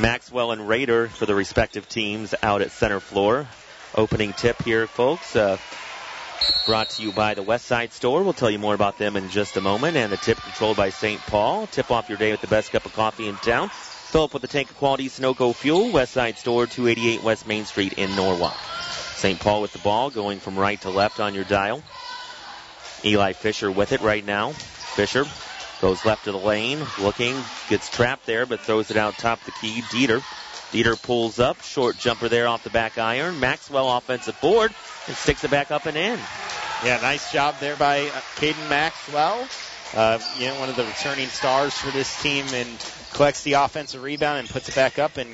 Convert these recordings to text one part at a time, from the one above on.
Maxwell and Raider for the respective teams out at center floor. Opening tip here, folks. Uh, brought to you by the West Side Store. We'll tell you more about them in just a moment. And the tip controlled by St. Paul. Tip off your day with the best cup of coffee in town. Fill up with a tank of quality Sunoco fuel. West Side Store, 288 West Main Street in Norwalk. St. Paul with the ball, going from right to left on your dial. Eli Fisher with it right now. Fisher goes left to the lane, looking, gets trapped there, but throws it out top the key. Dieter. Dieter pulls up, short jumper there off the back iron. Maxwell offensive board and sticks it back up and in. Yeah, nice job there by uh, Caden Maxwell. Uh, you know, one of the returning stars for this team, and collects the offensive rebound and puts it back up and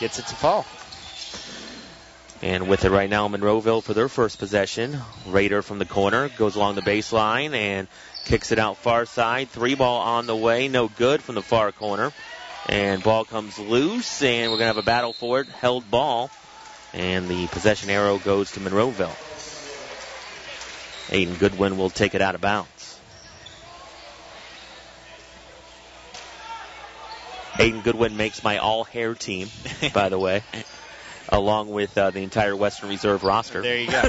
gets it to fall. And with it right now, Monroeville for their first possession. Raider from the corner goes along the baseline and kicks it out far side. Three ball on the way, no good from the far corner. And ball comes loose, and we're going to have a battle for it. Held ball, and the possession arrow goes to Monroeville. Aiden Goodwin will take it out of bounds. Aiden Goodwin makes my all hair team, by the way, along with uh, the entire Western Reserve roster. There you go.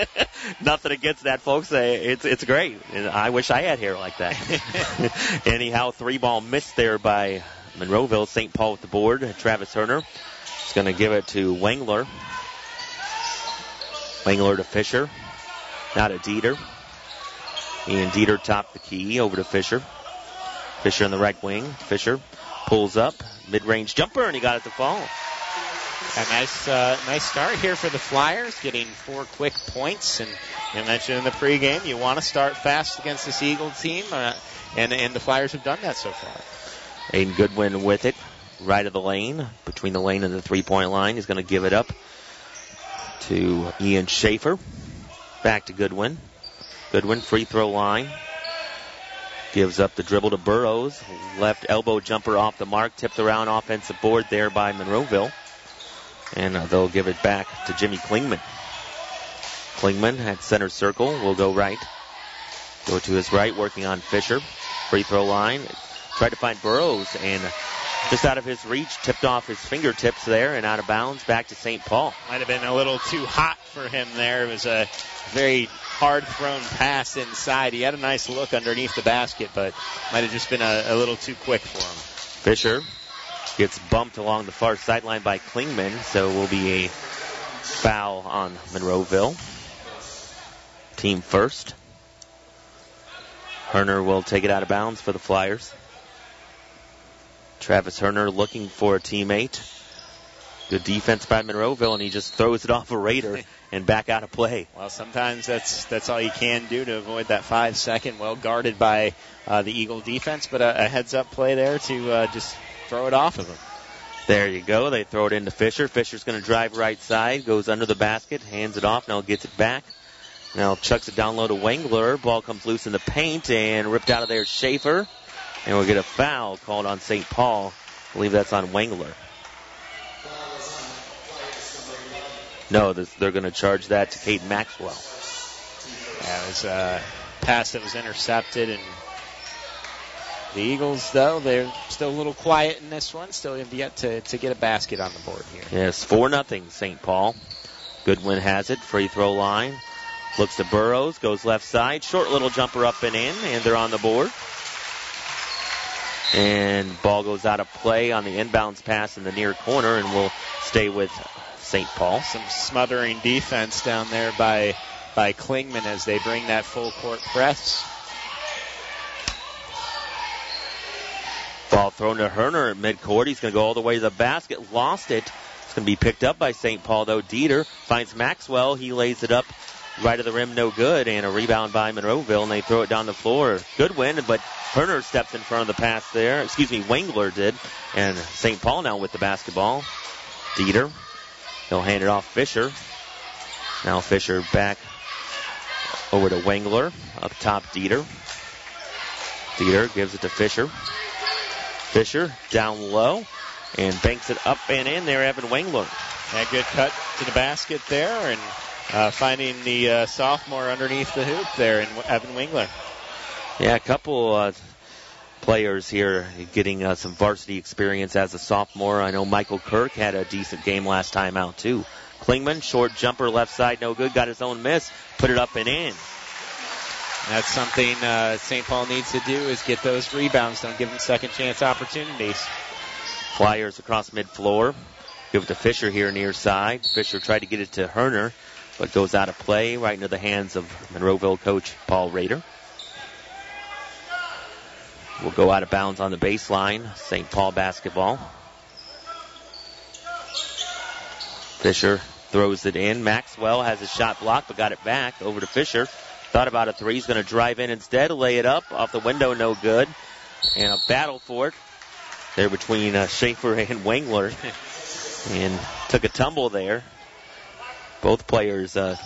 Nothing against that, folks. It's it's great. I wish I had hair like that. Anyhow, three ball missed there by Monroeville. St. Paul with the board. Travis Herner is going to give it to Wengler. Wengler to Fisher. Now to Dieter. And Dieter topped the key over to Fisher. Fisher in the right wing. Fisher pulls up, mid-range jumper, and he got it to fall. A nice, uh, nice start here for the Flyers, getting four quick points. And I mentioned in the pregame, you want to start fast against this Eagle team, uh, and and the Flyers have done that so far. Aiden Goodwin with it, right of the lane, between the lane and the three-point line. He's going to give it up to Ian Schaefer. Back to Goodwin. Goodwin, free throw line. Gives up the dribble to Burrows. Left elbow jumper off the mark. Tipped around offensive board there by Monroeville. And uh, they'll give it back to Jimmy Klingman. Klingman at center circle will go right. Go to his right, working on Fisher. Free throw line. Tried to find Burrows and just out of his reach, tipped off his fingertips there and out of bounds back to St. Paul. Might have been a little too hot for him there. It was a very hard thrown pass inside. He had a nice look underneath the basket, but might have just been a, a little too quick for him. Fisher gets bumped along the far sideline by Klingman, so will be a foul on Monroeville. Team first. Herner will take it out of bounds for the Flyers. Travis Herner looking for a teammate. Good defense by Monroeville, and he just throws it off a Raider and back out of play. Well, sometimes that's that's all you can do to avoid that five second. Well guarded by uh, the Eagle defense, but a, a heads up play there to uh, just throw it off of him. There you go. They throw it into Fisher. Fisher's going to drive right side, goes under the basket, hands it off, now gets it back. Now chucks it down low to Wengler. Ball comes loose in the paint and ripped out of there Schaefer. And we'll get a foul called on St. Paul. I believe that's on Wengler. No, they're going to charge that to Kate Maxwell. Yeah, it was a pass that was intercepted, and the Eagles, though, they're still a little quiet in this one. Still have yet to, to get a basket on the board here. Yes, 4 nothing St. Paul. Goodwin has it. Free throw line. Looks to Burrows. Goes left side. Short little jumper up and in, and they're on the board. And ball goes out of play on the inbounds pass in the near corner, and we'll stay with St. Paul. Some smothering defense down there by by Klingman as they bring that full court press. Ball thrown to Herner at midcourt. He's going to go all the way to the basket. Lost it. It's going to be picked up by St. Paul, though. Dieter finds Maxwell. He lays it up right of the rim, no good. And a rebound by Monroeville, and they throw it down the floor. Goodwin, but Herner steps in front of the pass there. Excuse me, Wengler did. And St. Paul now with the basketball. Dieter. He'll hand it off Fisher. Now Fisher back over to Wengler. Up top, Dieter. Dieter gives it to Fisher. Fisher down low and banks it up and in there, Evan Wengler. A good cut to the basket there and uh, finding the uh, sophomore underneath the hoop there in Evan Wengler. Yeah, a couple uh, players here getting uh, some varsity experience as a sophomore. I know Michael Kirk had a decent game last time out too. Klingman, short jumper, left side, no good. Got his own miss, put it up and in. That's something uh, St. Paul needs to do is get those rebounds. Don't give them second chance opportunities. Flyers across mid floor. Give it to Fisher here near side. Fisher tried to get it to Herner, but goes out of play right into the hands of Monroeville coach Paul Rader. Will go out of bounds on the baseline. St. Paul basketball. Fisher throws it in. Maxwell has a shot blocked, but got it back over to Fisher. Thought about a three. He's going to drive in instead, lay it up off the window, no good. And a battle for it there between uh, Schaefer and Wengler. and took a tumble there. Both players uh,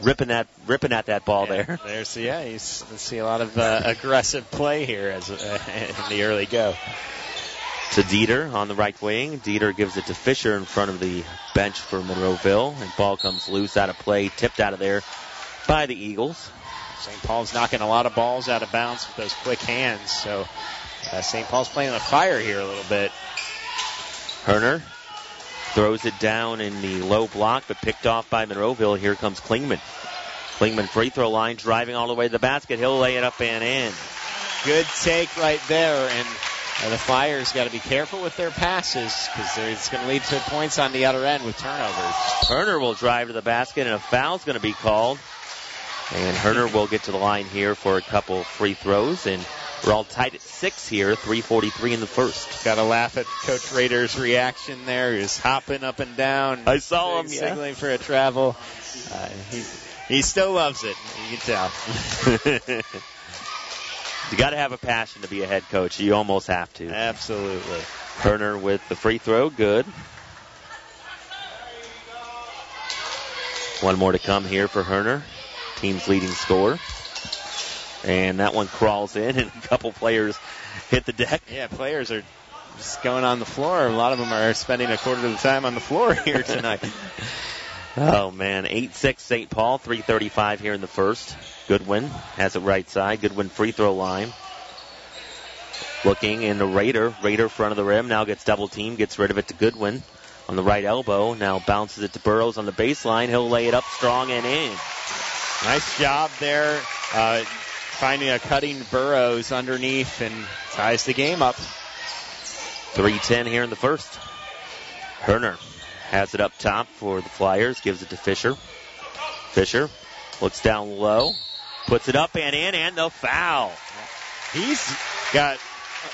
ripping at ripping at that ball yeah, there. There's yeah, you see a lot of uh, aggressive play here as uh, in the early go. To Dieter on the right wing. Dieter gives it to Fisher in front of the bench for Monroeville, and ball comes loose out of play, tipped out of there by the Eagles. St. Paul's knocking a lot of balls out of bounds with those quick hands. So uh, St. Paul's playing the fire here a little bit. Herner throws it down in the low block, but picked off by Monroeville. Here comes Klingman. Klingman free throw line, driving all the way to the basket. He'll lay it up and in. Good take right there, and uh, the Flyers got to be careful with their passes because it's going to lead to points on the other end with turnovers. Turner will drive to the basket, and a foul's going to be called. And Herner will get to the line here for a couple free throws. And we're all tied at six here, 343 in the first. Got to laugh at Coach Rader's reaction there. He's hopping up and down. I saw him, signaling yeah. for a travel. Uh, he, he still loves it. You can tell. you got to have a passion to be a head coach. You almost have to. Absolutely. Herner with the free throw, good. One more to come here for Herner team's leading scorer. And that one crawls in, and a couple players hit the deck. Yeah, players are just going on the floor. A lot of them are spending a quarter of the time on the floor here tonight. oh man, eight six St. Paul, three thirty five here in the first. Goodwin has it right side. Goodwin free throw line. Looking in the Raider. Raider front of the rim now gets double team, gets rid of it to Goodwin on the right elbow. Now bounces it to Burrows on the baseline. He'll lay it up strong and in. Nice job there, uh, finding a cutting Burrows underneath and ties the game up. 3-10 here in the first. Herner has it up top for the Flyers, gives it to Fisher. Fisher looks down low, puts it up and in, and the foul. He's got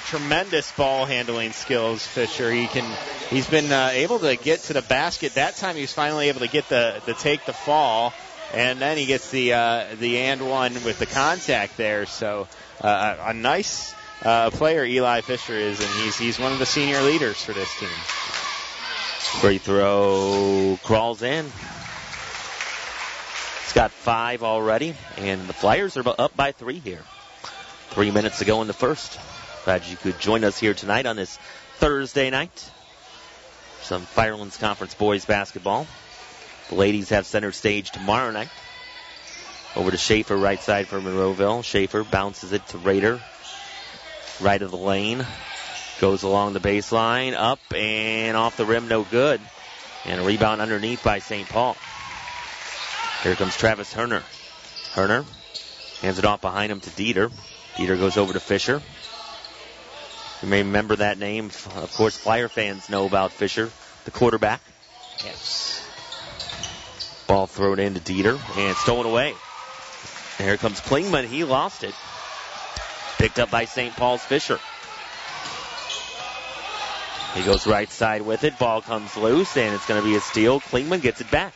tremendous ball handling skills, Fisher. He can, he's been uh, able to get to the basket. That time he was finally able to get the, the take the fall and then he gets the uh, the and one with the contact there. So uh, a nice uh, player Eli Fisher is, and he's he's one of the senior leaders for this team. Free throw crawls in. He's got five already, and the Flyers are up by three here. Three minutes to go in the first. Glad you could join us here tonight on this Thursday night. Some Firelands Conference boys basketball. The ladies have center stage tomorrow night. Over to Schaefer, right side for Monroeville. Schaefer bounces it to Raider. Right of the lane. Goes along the baseline. Up and off the rim, no good. And a rebound underneath by St. Paul. Here comes Travis Herner. Herner hands it off behind him to Dieter. Dieter goes over to Fisher. You may remember that name. Of course, Flyer fans know about Fisher, the quarterback. Yes. Ball thrown into Dieter and stolen away. And here comes Klingman. He lost it. Picked up by St. Paul's Fisher. He goes right side with it. Ball comes loose, and it's going to be a steal. Klingman gets it back.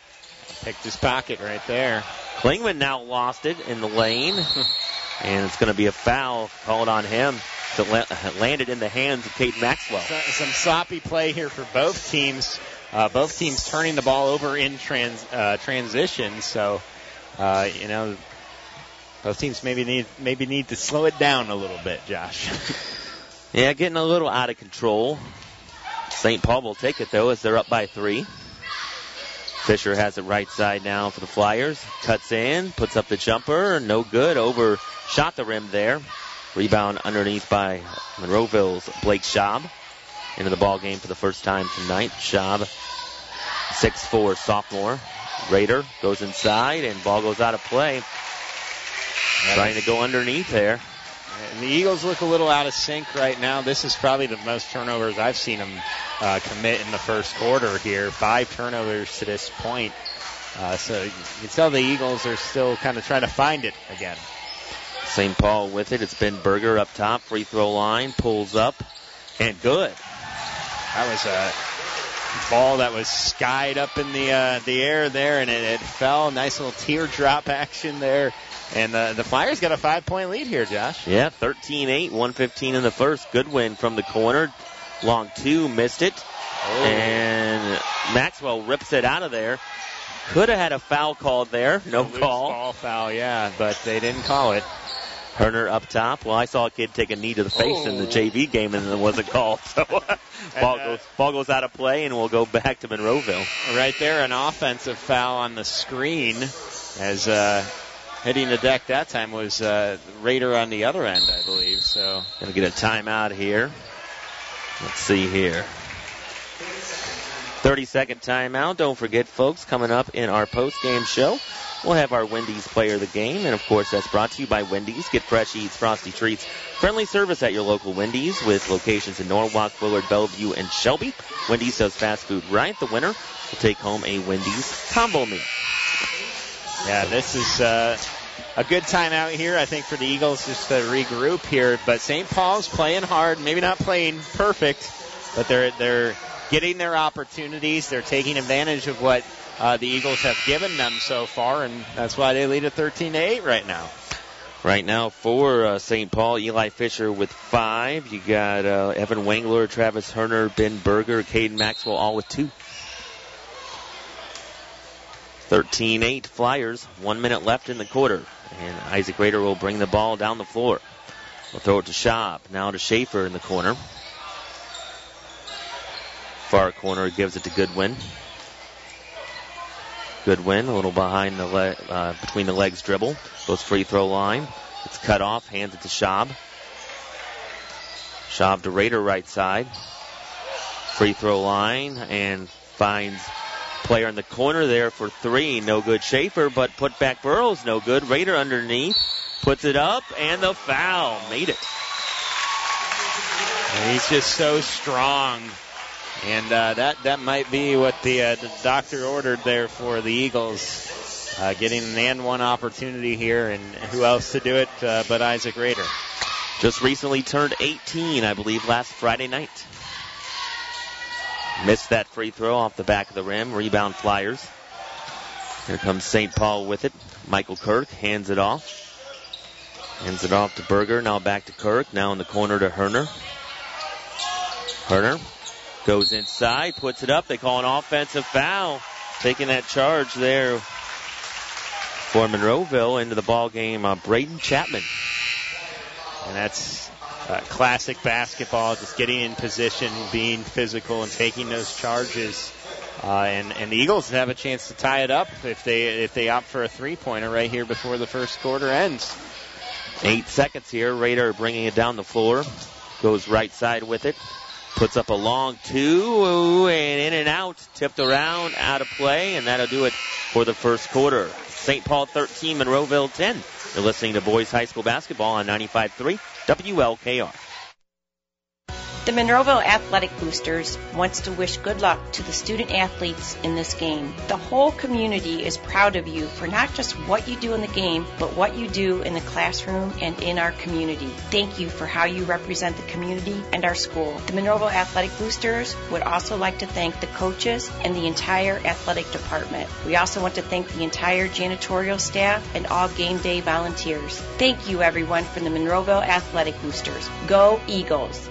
Picked his pocket right there. Klingman now lost it in the lane, and it's going to be a foul called on him. To landed in the hands of Kate Maxwell. So, some sloppy play here for both teams. Uh, both teams turning the ball over in trans, uh, transition. So, uh, you know, both teams maybe need maybe need to slow it down a little bit, Josh. yeah, getting a little out of control. St. Paul will take it though as they're up by three. Fisher has it right side now for the Flyers. Cuts in, puts up the jumper, no good. Overshot the rim there. Rebound underneath by Monroeville's Blake Schaub. Into the ball game for the first time tonight. Schaub, 6'4 sophomore. Raider goes inside and ball goes out of play. Trying to go underneath there. And the Eagles look a little out of sync right now. This is probably the most turnovers I've seen them uh, commit in the first quarter here. Five turnovers to this point. Uh, so you can tell the Eagles are still kind of trying to find it again. St. Paul with it. It's Ben Berger up top. Free throw line. Pulls up. And good. That was a ball that was skied up in the uh, the air there, and it, it fell. Nice little teardrop action there. And uh, the Flyers got a five point lead here, Josh. Yeah, 13 8, 115 in the first. Goodwin from the corner. Long two, missed it. Oh. And Maxwell rips it out of there. Could have had a foul called there. No call. Ball foul, yeah, but they didn't call it. Herner up top. Well, I saw a kid take a knee to the face oh. in the. JV game and it wasn't called. So ball, uh, goes, ball goes out of play and we'll go back to Monroeville. Right there, an offensive foul on the screen as uh, hitting the deck that time was uh, Raider on the other end, I believe. So gonna get a timeout here. Let's see here. 30 second timeout. Don't forget, folks, coming up in our post game show, we'll have our Wendy's player of the game. And of course, that's brought to you by Wendy's. Get fresh eats, frosty treats, friendly service at your local Wendy's with locations in Norwalk, Willard, Bellevue, and Shelby. Wendy's does fast food right. The winner will take home a Wendy's combo meal. Yeah, this is uh, a good time out here, I think, for the Eagles just to regroup here. But St. Paul's playing hard, maybe not playing perfect, but they're they're getting their opportunities. They're taking advantage of what uh, the Eagles have given them so far, and that's why they lead at 13 to 8 right now. Right now for uh, St. Paul, Eli Fisher with five. You got uh, Evan Wangler, Travis Herner, Ben Berger, Caden Maxwell, all with two. 13-8 Flyers. One minute left in the quarter. And Isaac Rader will bring the ball down the floor. We'll throw it to Schaub. Now to Schaefer in the corner. Far corner gives it to Goodwin. Goodwin, a little behind the le- uh, between the legs dribble. Goes free throw line. It's cut off. Hands it to Schaub. Schaub to Raider right side. Free throw line and finds Player in the corner there for three. No good Schaefer, but put back Burrows. No good. Raider underneath. Puts it up, and the foul. Made it. And he's just so strong. And uh, that, that might be what the, uh, the doctor ordered there for the Eagles. Uh, getting an and one opportunity here, and who else to do it uh, but Isaac Raider? Just recently turned 18, I believe, last Friday night. Missed that free throw off the back of the rim. Rebound Flyers. Here comes St. Paul with it. Michael Kirk hands it off. Hands it off to Berger. Now back to Kirk. Now in the corner to Herner. Herner goes inside, puts it up. They call an offensive foul. Taking that charge there for Monroeville into the ball game. Uh, Braden Chapman. And that's uh, classic basketball, just getting in position, being physical, and taking those charges. Uh, and and the Eagles have a chance to tie it up if they if they opt for a three pointer right here before the first quarter ends. Eight seconds here. Raider bringing it down the floor, goes right side with it, puts up a long two and in and out, tipped around, out of play, and that'll do it for the first quarter. St. Paul 13, Monroeville 10. You're listening to Boys High School Basketball on 95.3 WLKR. The Monroeville Athletic Boosters wants to wish good luck to the student athletes in this game. The whole community is proud of you for not just what you do in the game, but what you do in the classroom and in our community. Thank you for how you represent the community and our school. The Monroeville Athletic Boosters would also like to thank the coaches and the entire athletic department. We also want to thank the entire janitorial staff and all game day volunteers. Thank you everyone from the Monroeville Athletic Boosters. Go Eagles!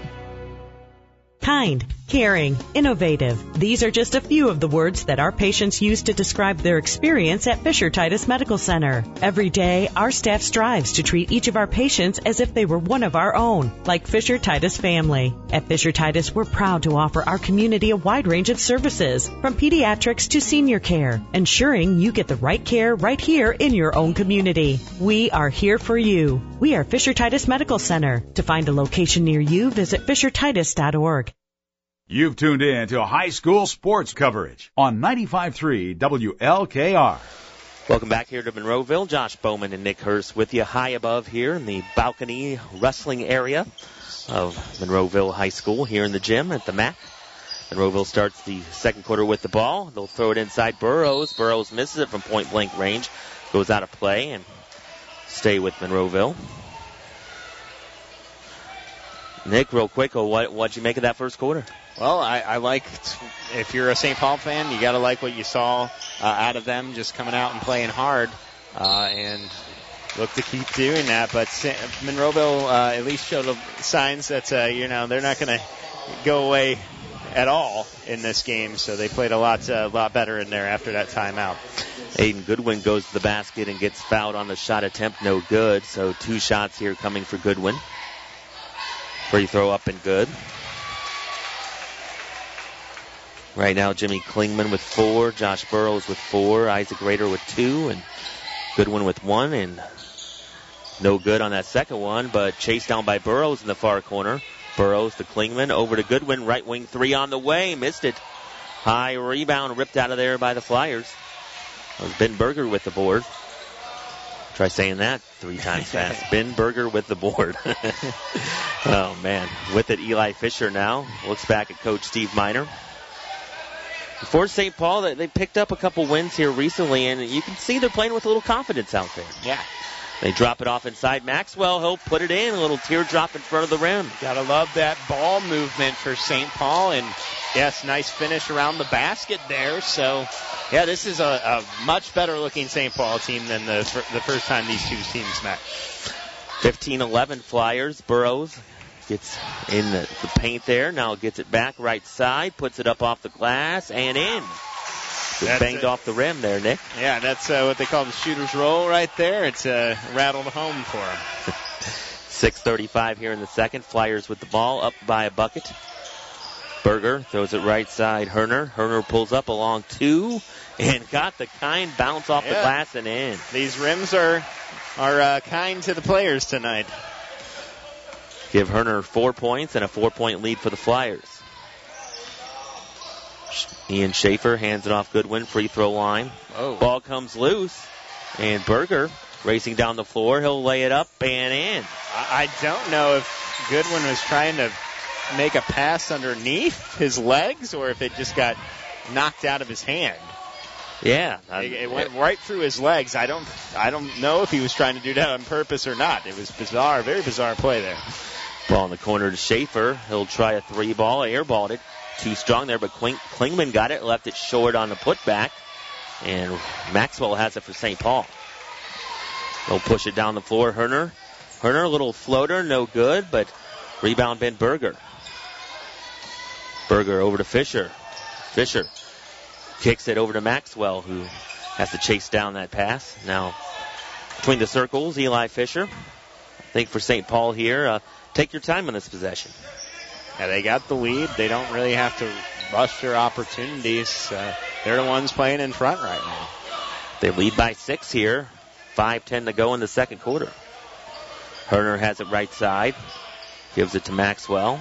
Kind caring, innovative. These are just a few of the words that our patients use to describe their experience at Fisher Titus Medical Center. Every day, our staff strives to treat each of our patients as if they were one of our own, like Fisher Titus family. At Fisher Titus, we're proud to offer our community a wide range of services, from pediatrics to senior care, ensuring you get the right care right here in your own community. We are here for you. We are Fisher Titus Medical Center. To find a location near you, visit fishertitus.org. You've tuned in to high school sports coverage on 95.3 WLKR. Welcome back here to Monroeville. Josh Bowman and Nick Hurst with you high above here in the balcony wrestling area of Monroeville High School here in the gym at the MAC. Monroeville starts the second quarter with the ball. They'll throw it inside Burrows. Burrows misses it from point blank range, goes out of play, and stay with Monroeville. Nick, real quick, uh, what what'd you make of that first quarter? Well, I, I liked. If you're a St. Paul fan, you got to like what you saw uh, out of them, just coming out and playing hard, uh, and look to keep doing that. But Monroeville uh, at least showed signs that uh, you know they're not going to go away at all in this game. So they played a lot, a uh, lot better in there after that timeout. Aiden Goodwin goes to the basket and gets fouled on the shot attempt, no good. So two shots here coming for Goodwin. Free throw up and good. Right now, Jimmy Klingman with four, Josh Burrows with four, Isaac Rader with two, and Goodwin with one, and no good on that second one, but chased down by Burrows in the far corner. Burrows to Klingman, over to Goodwin, right wing three on the way, missed it. High rebound ripped out of there by the Flyers. That was Ben Berger with the board. Try saying that three times fast. ben Berger with the board. oh man, with it Eli Fisher now looks back at Coach Steve Miner. For St. Paul, they picked up a couple wins here recently, and you can see they're playing with a little confidence out there. Yeah. They drop it off inside Maxwell. He'll put it in. A little teardrop in front of the rim. Gotta love that ball movement for St. Paul. And yes, nice finish around the basket there. So yeah, this is a, a much better looking St. Paul team than the, the first time these two teams met. 15-11 Flyers. Burrows gets in the, the paint there. Now gets it back right side, puts it up off the glass and in. Just banged it. off the rim there, Nick. Yeah, that's uh, what they call the shooter's roll right there. It's uh, rattled home for him. 6:35 here in the second. Flyers with the ball up by a bucket. Berger throws it right side. Herner. Herner pulls up along two and got the kind bounce off yeah. the glass and in. These rims are are uh, kind to the players tonight. Give Herner four points and a four point lead for the Flyers. Ian Schaefer hands it off Goodwin, free throw line. Oh. Ball comes loose, and Berger racing down the floor. He'll lay it up and in. I don't know if Goodwin was trying to make a pass underneath his legs or if it just got knocked out of his hand. Yeah, it, it, went right through his legs. I don't, I don't know if he was trying to do that on purpose or not. It was bizarre, very bizarre play there. Ball in the corner to Schaefer. He'll try a three ball, airballed it. Too strong there, but Klingman got it, left it short on the putback, and Maxwell has it for St. Paul. They'll push it down the floor. Herner, Herner, little floater, no good, but rebound Ben Berger. Berger over to Fisher. Fisher kicks it over to Maxwell, who has to chase down that pass. Now, between the circles, Eli Fisher. I think for St. Paul here, uh, take your time on this possession. Yeah, they got the lead. They don't really have to rush their opportunities. Uh, they're the ones playing in front right now. They lead by six here. 5-10 to go in the second quarter. Herner has it right side. Gives it to Maxwell.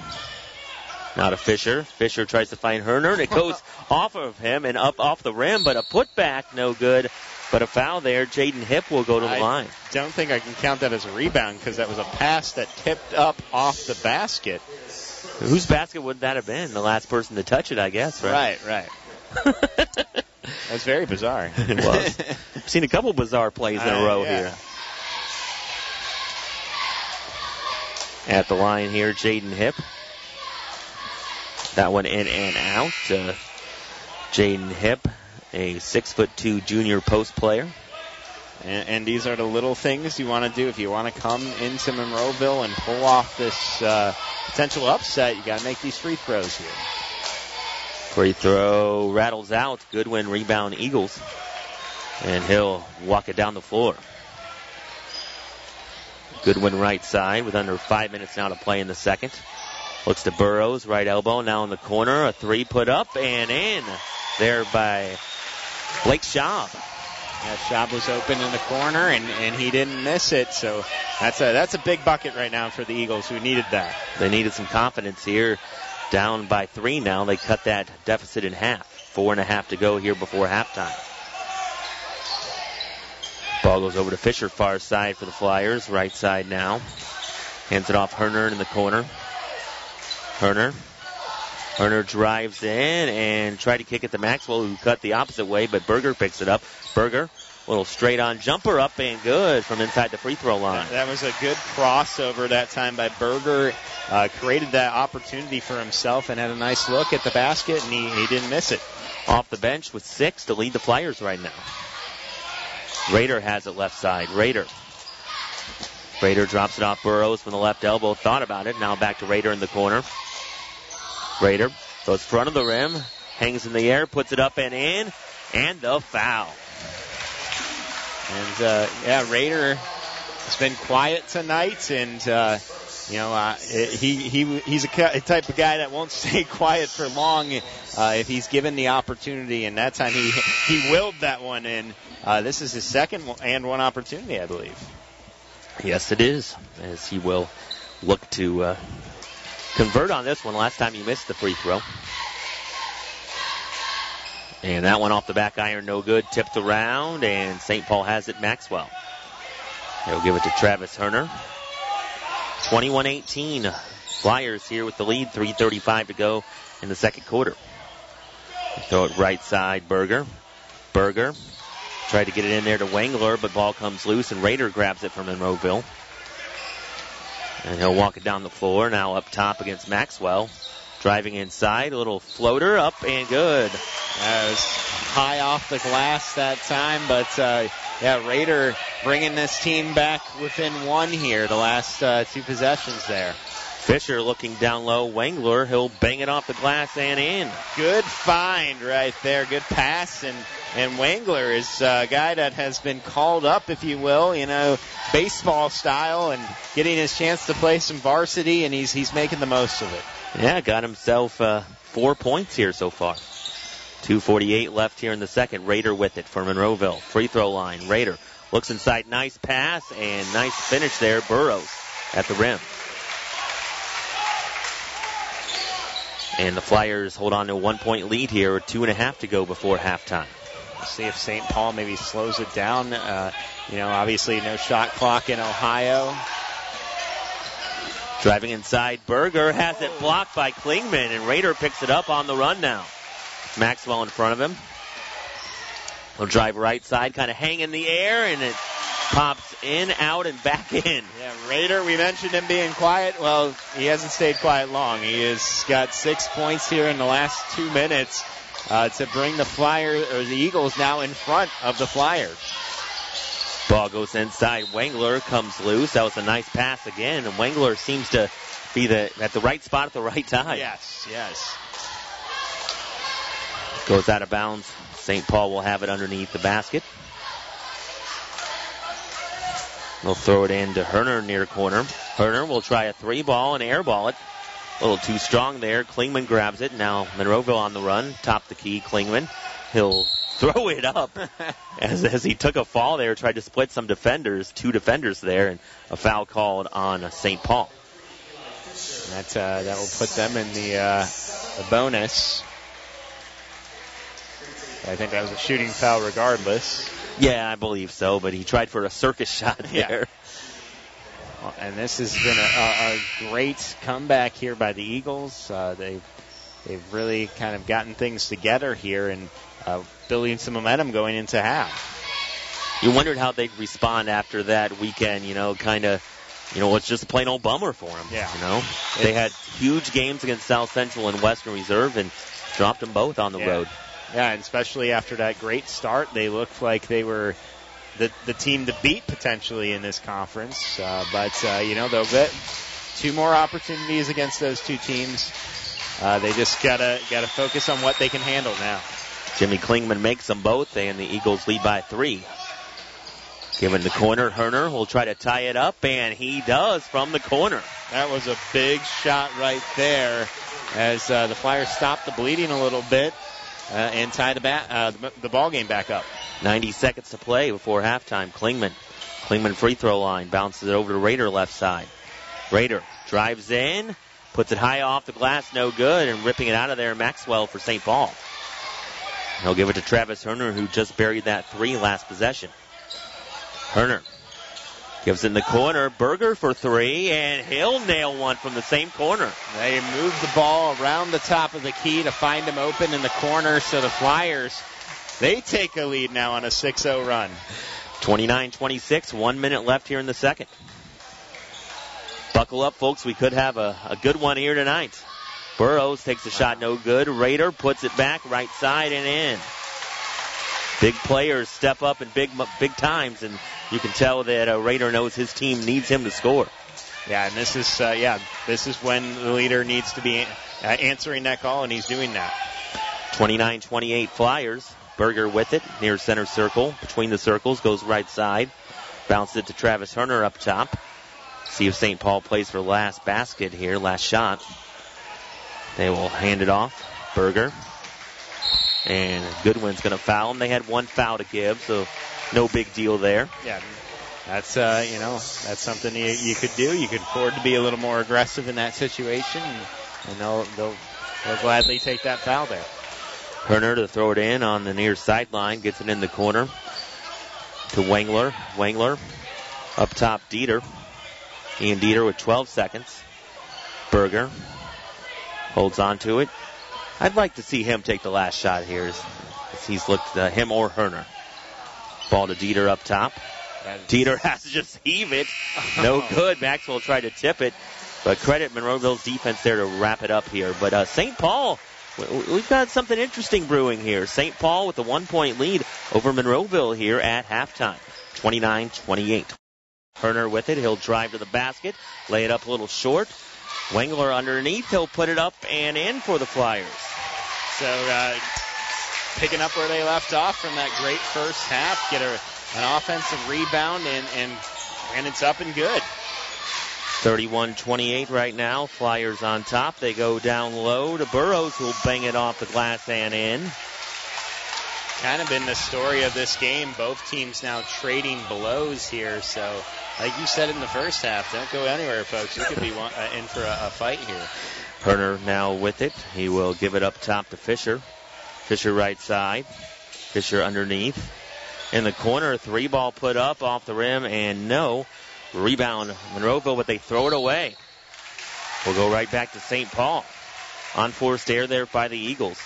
Now to Fisher. Fisher tries to find Herner, and it goes off of him and up off the rim, but a putback, no good. But a foul there. Jaden Hip will go to the I line. don't think I can count that as a rebound because that was a pass that tipped up off the basket. Whose basket would that have been? The last person to touch it, I guess, right? Right, right. That's very bizarre. it was. I've seen a couple bizarre plays in a row yeah. here. At the line here, Jaden Hip. That one in and out. Uh, Jaden Hip, a six foot two junior post player. And, and, these are the little things you want to do if you want to come into Monroeville and pull off this uh, potential upset. You got to make these free throws here. Free throw rattles out. Goodwin rebound Eagles. And he'll walk it down the floor. Goodwin right side with under five minutes now to play in the second. Looks to Burrows, right elbow, now in the corner. A three put up and in. There by Blake Schaub. Yeah, Schaub was open in the corner and, and he didn't miss it. So that's a that's a big bucket right now for the Eagles who needed that. They needed some confidence here. Down by three now. They cut that deficit in half. Four and a half to go here before halftime. Ball goes over to Fisher, far side for the Flyers. Right side now. Hands it off Herner in the corner. Herner. Herner drives in and tried to kick it to Maxwell, who cut the opposite way, but Berger picks it up. Berger, little straight on jumper up and good from inside the free throw line. That, that was a good crossover that time by Berger. Uh, created that opportunity for himself and had a nice look at the basket, and he, he didn't miss it. Off the bench with six to lead the Flyers right now. Raider has it left side. Raider. Raider drops it off Burrows from the left elbow. Thought about it. Now back to Raider in the corner. Raider goes front of the rim, hangs in the air, puts it up and in, and the foul. And uh, yeah, Raider has been quiet tonight, and uh, you know uh, he he he's a type of guy that won't stay quiet for long uh, if he's given the opportunity. And that time he he willed that one in. Uh, this is his second and one opportunity, I believe. Yes, it is, as he will look to uh, convert on this one. Last time he missed the free throw. And that one off the back iron, no good. Tipped around, and St. Paul has it. Maxwell. He'll give it to Travis Herner. 21-18. Flyers here with the lead. 3.35 to go in the second quarter. Throw it right side, Berger. Berger tried to get it in there to Wangler, but ball comes loose, and Raider grabs it from Monroeville. And he'll walk it down the floor. Now up top against Maxwell. Driving inside, a little floater up and good. That was high off the glass that time, but uh, yeah, Raider bringing this team back within one here, the last uh, two possessions there. Fisher looking down low. Wangler, he'll bang it off the glass and in. Good find right there. Good pass. And, and Wangler is a guy that has been called up, if you will, you know, baseball style and getting his chance to play some varsity, and he's, he's making the most of it. Yeah, got himself uh, four points here so far. 2.48 left here in the second. Raider with it for Monroeville. Free throw line. Raider looks inside. Nice pass and nice finish there. Burrows at the rim. And the Flyers hold on to a one point lead here two and a half to go before halftime. See if St. Paul maybe slows it down. Uh, you know, obviously no shot clock in Ohio. Driving inside, Berger has it blocked by Klingman, and Raider picks it up on the run now. Maxwell in front of him. He'll drive right side, kind of hang in the air, and it pops in, out, and back in. Yeah, Raider, we mentioned him being quiet. Well, he hasn't stayed quiet long. He has got six points here in the last two minutes uh, to bring the Flyers, or the Eagles now in front of the Flyers. Ball goes inside. Wangler comes loose. That was a nice pass again, and Wangler seems to be the at the right spot at the right time. Yes, yes. Goes out of bounds. St. Paul will have it underneath the basket. They'll throw it into Herner near corner. Herner will try a three ball and airball it. A little too strong there. Klingman grabs it. Now Monroeville on the run. Top the key. Klingman. He'll throw it up as, as he took a fall there, tried to split some defenders, two defenders there, and a foul called on St. Paul. That uh, that will put them in the, uh, the bonus. I think that was a shooting foul regardless. Yeah, I believe so, but he tried for a circus shot there. Well, and this has been a, a, a, great comeback here by the Eagles. Uh, they've they've really kind of gotten things together here and uh, building some momentum going into half. You wondered how they'd respond after that weekend. You know, kind of. You know, it's just a plain old bummer for them. Yeah. You know, they had huge games against South Central and Western Reserve and dropped them both on the yeah. road. Yeah, and especially after that great start, they looked like they were the the team to beat potentially in this conference. Uh, but uh, you know they'll get two more opportunities against those two teams uh, they just gotta gotta focus on what they can handle now. Jimmy Klingman makes them both, and the Eagles lead by three. Given the corner, Herner will try to tie it up, and he does from the corner. That was a big shot right there as uh, the Flyers stopped the bleeding a little bit uh, and tie the, ba- uh, the, the ball game back up. 90 seconds to play before halftime. Klingman, Klingman free throw line, bounces it over to Raider left side. Raider drives in, puts it high off the glass, no good, and ripping it out of there, Maxwell for St. Paul. He'll give it to Travis Herner, who just buried that three last possession. Herner gives it in the corner. Berger for three, and he'll nail one from the same corner. They move the ball around the top of the key to find him open in the corner, so the Flyers, they take a lead now on a 6-0 run. 29-26, one minute left here in the second. Buckle up, folks. We could have a, a good one here tonight. Burrows takes a shot, no good. Raider puts it back, right side and in. Big players step up in big big times, and you can tell that uh, Raider knows his team needs him to score. Yeah, and this is uh, yeah, this is when the leader needs to be uh, answering that call, and he's doing that. 29-28 Flyers. Berger with it near center circle, between the circles, goes right side, bounces it to Travis Herner up top. See if St. Paul plays for last basket here, last shot. They will hand it off. Berger. And Goodwin's going to foul him. They had one foul to give, so no big deal there. Yeah, that's uh, you know that's something you, you could do. You could afford to be a little more aggressive in that situation, and, and they'll, they'll they'll gladly take that foul there. Herner to throw it in on the near sideline, gets it in the corner to Wangler. Wangler up top, Dieter. Ian Dieter with 12 seconds. Berger holds on to it. I'd like to see him take the last shot here. As he's looked uh, him or Herner. Ball to Dieter up top. Dieter has to just heave it. No good. Maxwell tried to tip it, but credit Monroeville's defense there to wrap it up here. But uh, St. Paul, we've got something interesting brewing here. St. Paul with a one-point lead over Monroeville here at halftime, 29-28. Herner with it. He'll drive to the basket, lay it up a little short. Wengler underneath. He'll put it up and in for the Flyers. So uh, picking up where they left off from that great first half, get a, an offensive rebound, and, and, and it's up and good. 31-28 right now. Flyers on top. They go down low to Burrows, who'll bang it off the glass and in. Kind of been the story of this game. Both teams now trading blows here. So, like you said in the first half, don't go anywhere, folks. You could be one, uh, in for a, a fight here. Herner now with it. He will give it up top to Fisher. Fisher right side. Fisher underneath. In the corner, three ball put up off the rim and no. Rebound Monroeville, but they throw it away. We'll go right back to St. Paul. Unforced air there by the Eagles.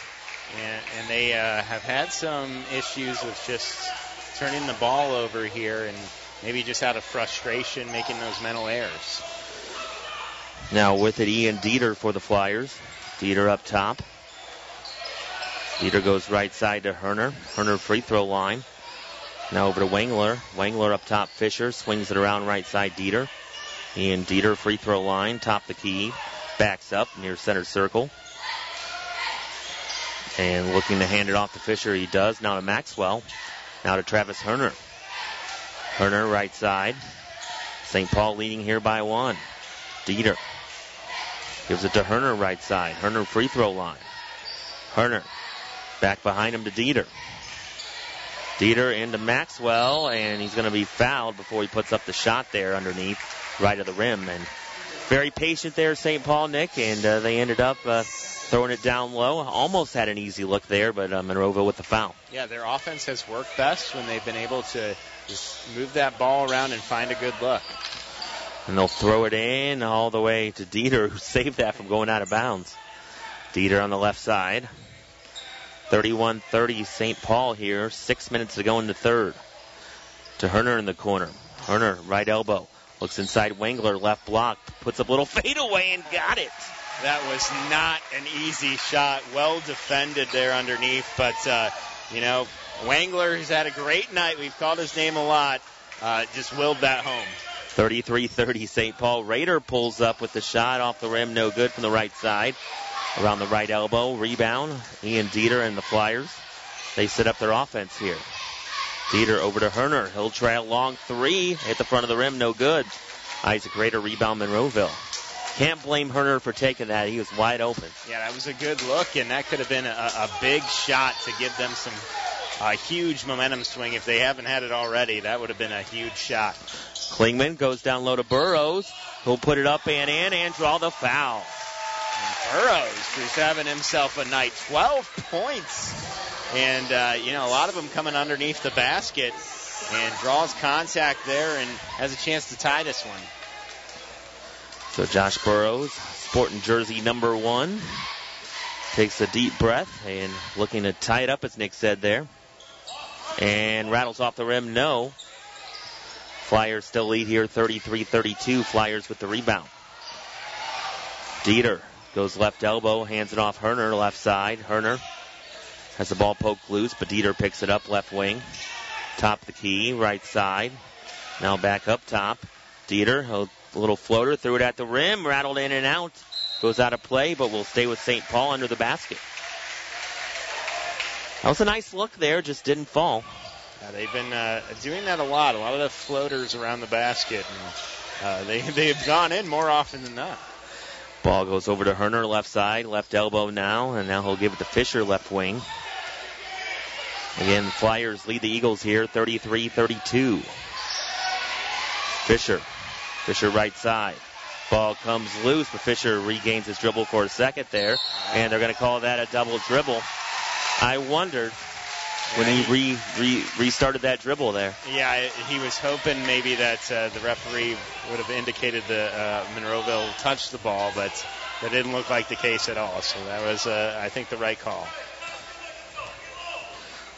And, and they uh, have had some issues with just turning the ball over here and maybe just out of frustration making those mental errors. Now with it, Ian Dieter for the Flyers. Dieter up top. Dieter goes right side to Herner. Herner free throw line. Now over to Wangler. Wangler up top. Fisher swings it around right side. Dieter. And Dieter free throw line. Top the key. Backs up near center circle. And looking to hand it off to Fisher. He does. Now to Maxwell. Now to Travis Herner. Herner right side. St. Paul leading here by one. Dieter gives it to Herner right side. Herner free throw line. Herner back behind him to Dieter. Dieter into Maxwell, and he's going to be fouled before he puts up the shot there underneath, right of the rim. And very patient there, St. Paul, Nick, and uh, they ended up uh, throwing it down low. Almost had an easy look there, but uh, Monroeville with the foul. Yeah, their offense has worked best when they've been able to just move that ball around and find a good look. And they'll throw it in all the way to Dieter, who saved that from going out of bounds. Dieter on the left side. 31-30 St. Paul here. Six minutes to go in the third. To Herner in the corner. Herner, right elbow. Looks inside Wengler, left block. Puts up a little fadeaway and got it. That was not an easy shot. Well defended there underneath. But, uh, you know, Wangler has had a great night. We've called his name a lot. Uh, just willed that home. 33-30 St. Paul. Raider pulls up with the shot off the rim. No good from the right side. Around the right elbow. Rebound. Ian Dieter and the Flyers. They set up their offense here. Dieter over to Herner. He'll try a long three. Hit the front of the rim. No good. Isaac Raider rebound Monroeville. Can't blame Herner for taking that. He was wide open. Yeah, that was a good look, and that could have been a, a big shot to give them some a huge momentum swing. If they haven't had it already, that would have been a huge shot. Klingman goes down low to Burrows. He'll put it up and in and draw the foul. Is having himself a night. 12 points. And, uh, you know, a lot of them coming underneath the basket and draws contact there and has a chance to tie this one. So Josh Burrows, sporting jersey number one, takes a deep breath and looking to tie it up, as Nick said there. And rattles off the rim, no. Flyers still lead here 33 32. Flyers with the rebound. Dieter goes left elbow, hands it off Herner, left side. Herner has the ball poked loose, but Dieter picks it up left wing. Top the key, right side. Now back up top. Dieter, a little floater, threw it at the rim, rattled in and out. Goes out of play, but will stay with St. Paul under the basket. That was a nice look there, just didn't fall. Yeah, they've been uh, doing that a lot. A lot of the floaters around the basket, and uh, they they've gone in more often than not. Ball goes over to Herner, left side, left elbow now, and now he'll give it to Fisher, left wing. Again, Flyers lead the Eagles here, 33-32. Fisher, Fisher right side. Ball comes loose, but Fisher regains his dribble for a second there, and they're going to call that a double dribble. I wondered when he re, re, restarted that dribble there. Yeah, he was hoping maybe that uh, the referee would have indicated that uh, Monroeville touched the ball, but that didn't look like the case at all. So that was, uh, I think, the right call.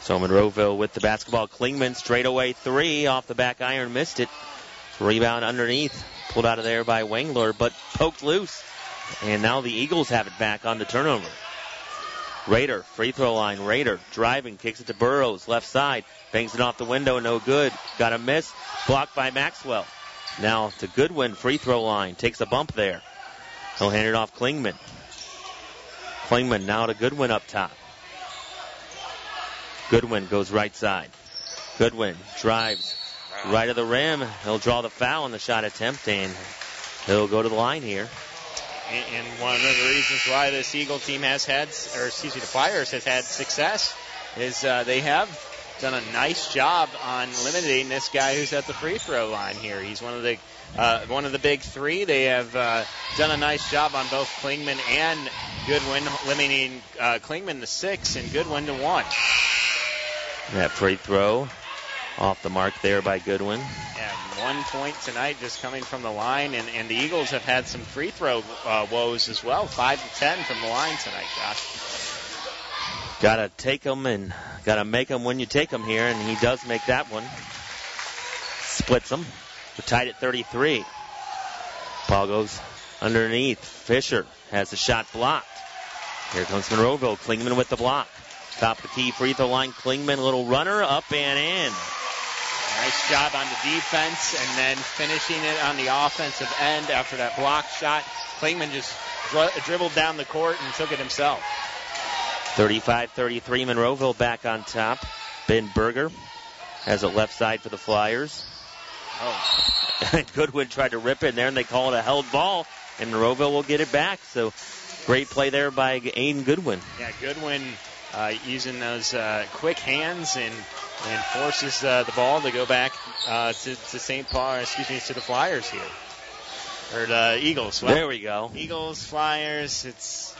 So Monroeville with the basketball. Klingman straight away three off the back iron, missed it. Rebound underneath, pulled out of there by Wengler, but poked loose. And now the Eagles have it back on the turnover. Raider, free throw line. Raider driving, kicks it to Burrows, left side, bangs it off the window, no good. Got a miss, blocked by Maxwell. Now to Goodwin, free throw line, takes a bump there. He'll hand it off Klingman. Klingman now to Goodwin up top. Goodwin goes right side. Goodwin drives right of the rim. He'll draw the foul on the shot attempt and he'll go to the line here. And one of the reasons why this Eagle team has had, or excuse me, the Flyers has had success is uh, they have done a nice job on limiting this guy who's at the free throw line here. He's one of the uh, one of the big three. They have uh, done a nice job on both Klingman and Goodwin, limiting uh, Klingman to six and Goodwin to one. That free throw off the mark there by Goodwin. Yeah, one point tonight just coming from the line, and, and the Eagles have had some free throw uh, woes as well. Five to ten from the line tonight, Josh. Gotta take them and gotta make them when you take them here, and he does make that one. Splits them. We're tied at 33. Ball goes underneath. Fisher has the shot blocked. Here comes Monroeville. Klingman with the block. Top of the key free throw line. Klingman, little runner, up and in. Nice job on the defense and then finishing it on the offensive end after that block shot. Klingman just dri- dribbled down the court and took it himself. 35-33, Monroeville back on top. Ben Berger has it left side for the Flyers. Oh. Goodwin tried to rip it in there, and they call it a held ball, and Monroeville will get it back. So great play there by Aiden Goodwin. Yeah, Goodwin uh, using those uh, quick hands and and forces uh, the ball to go back uh, to, to St. Paul, excuse me, to the Flyers here. Or the Eagles. Well, there we go. Eagles, Flyers, It's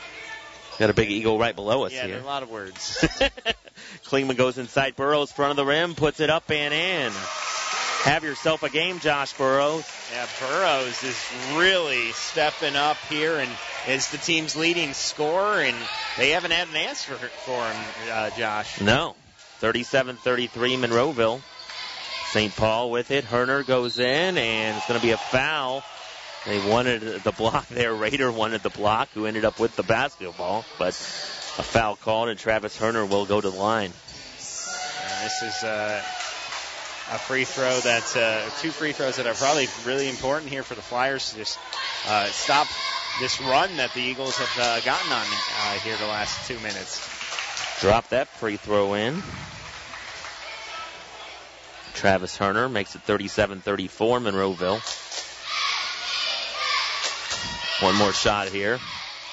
Got a big eagle right below us yeah, here. a lot of words. Klingman goes inside Burrows, front of the rim, puts it up and in. Have yourself a game, Josh Burrows. Yeah, Burrows is really stepping up here and is the team's leading scorer, and they haven't had an answer for him, uh, Josh. No. 37-33 Monroeville. St. Paul with it. Herner goes in, and it's going to be a foul. They wanted the block there. Raider wanted the block, who ended up with the basketball, but a foul called, and Travis Herner will go to the line. And this is uh, a free throw that uh, two free throws that are probably really important here for the Flyers to just uh, stop this run that the Eagles have uh, gotten on uh, here the last two minutes. Drop that free throw in. Travis Herner makes it 37-34 Monroeville. One more shot here,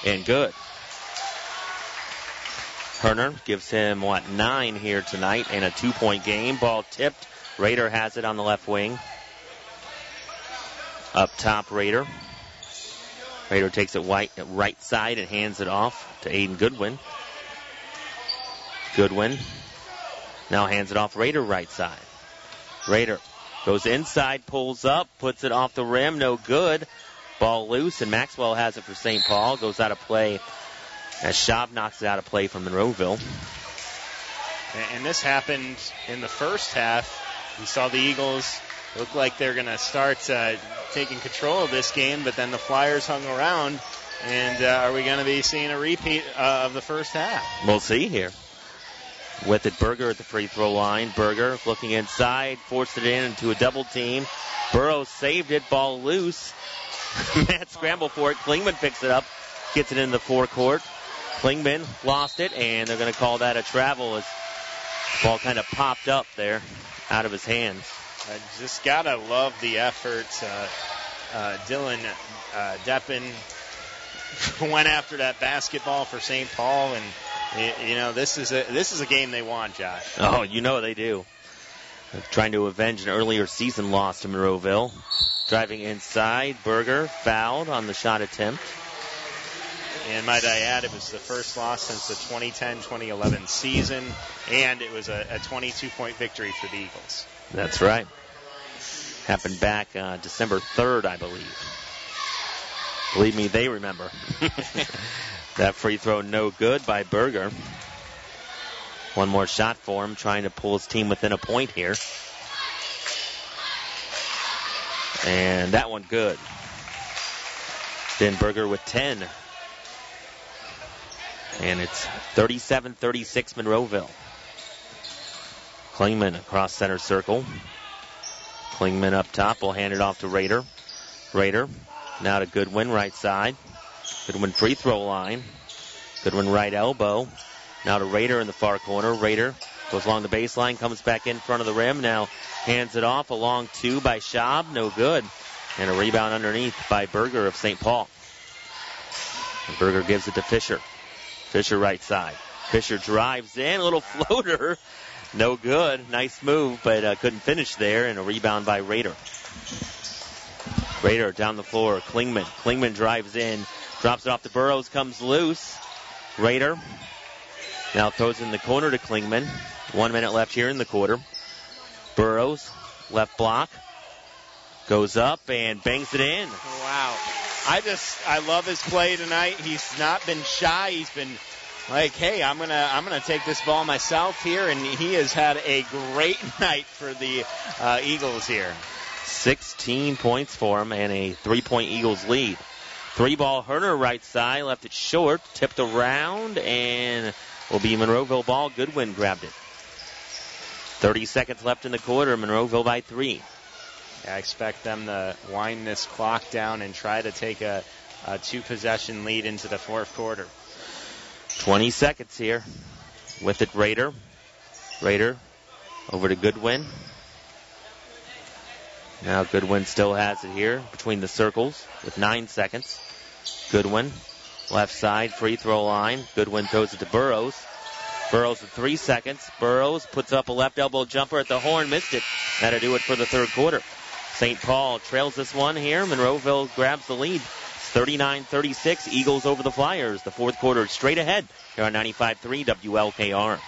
and good. Herner gives him, what, nine here tonight and a two point game. Ball tipped. Raider has it on the left wing. Up top, Raider. Raider takes it white, right side and hands it off to Aiden Goodwin. Goodwin now hands it off Raider right side. Raider goes inside, pulls up, puts it off the rim, no good. Ball loose, and Maxwell has it for St. Paul. Goes out of play as Schaub knocks it out of play from Monroeville. And this happened in the first half. We saw the Eagles look like they're going to start uh, taking control of this game, but then the Flyers hung around. And uh, are we going to be seeing a repeat uh, of the first half? We'll see here. With it, Berger at the free throw line. Berger looking inside, forced it in into a double team. Burrows saved it, ball loose. Matt scramble for it. Klingman picks it up, gets it in the forecourt. Klingman lost it, and they're going to call that a travel as ball kind of popped up there out of his hands. I just got to love the effort. Uh, uh, Dylan uh, Deppen went after that basketball for St. Paul, and you know this is a this is a game they want, Josh. Oh, you know they do. They're trying to avenge an earlier season loss to Monroeville. Driving inside, Berger fouled on the shot attempt. And might I add, it was the first loss since the 2010-2011 season, and it was a, a 22-point victory for the Eagles. That's right. Happened back uh, December 3rd, I believe. Believe me, they remember. that free throw no good by Berger. One more shot for him, trying to pull his team within a point here. And that one good. Then Berger with 10. And it's 37 36 Monroeville. Klingman across center circle. Klingman up top. will hand it off to Raider. Raider now to Goodwin, right side. Goodwin free throw line. Goodwin right elbow. Now to Raider in the far corner. Raider goes along the baseline, comes back in front of the rim. Now hands it off. A long two by Schaub. No good. And a rebound underneath by Berger of St. Paul. And Berger gives it to Fisher. Fisher right side. Fisher drives in. A little floater. No good. Nice move, but uh, couldn't finish there. And a rebound by Raider. Raider down the floor. Klingman. Klingman drives in. Drops it off to Burrows. Comes loose. Raider now throws in the corner to Klingman. One minute left here in the quarter. Burrows, left block. Goes up and bangs it in. Wow. I just I love his play tonight. He's not been shy. He's been like, hey, I'm gonna I'm gonna take this ball myself here, and he has had a great night for the uh, Eagles here. 16 points for him and a three-point Eagles lead. Three ball Herner right side left it short, tipped around, and will be Monroeville ball. Goodwin grabbed it. 30 seconds left in the quarter. Monroeville by three. I expect them to wind this clock down and try to take a, a two possession lead into the fourth quarter. 20 seconds here. With it, Raider. Raider over to Goodwin. Now Goodwin still has it here between the circles with nine seconds. Goodwin, left side, free throw line. Goodwin throws it to Burrows. Burrows with three seconds. Burrows puts up a left elbow jumper at the horn, missed it. That'll do it for the third quarter. St. Paul trails this one here. Monroeville grabs the lead. 39-36. Eagles over the Flyers. The fourth quarter straight ahead here on 95.3 WLKR.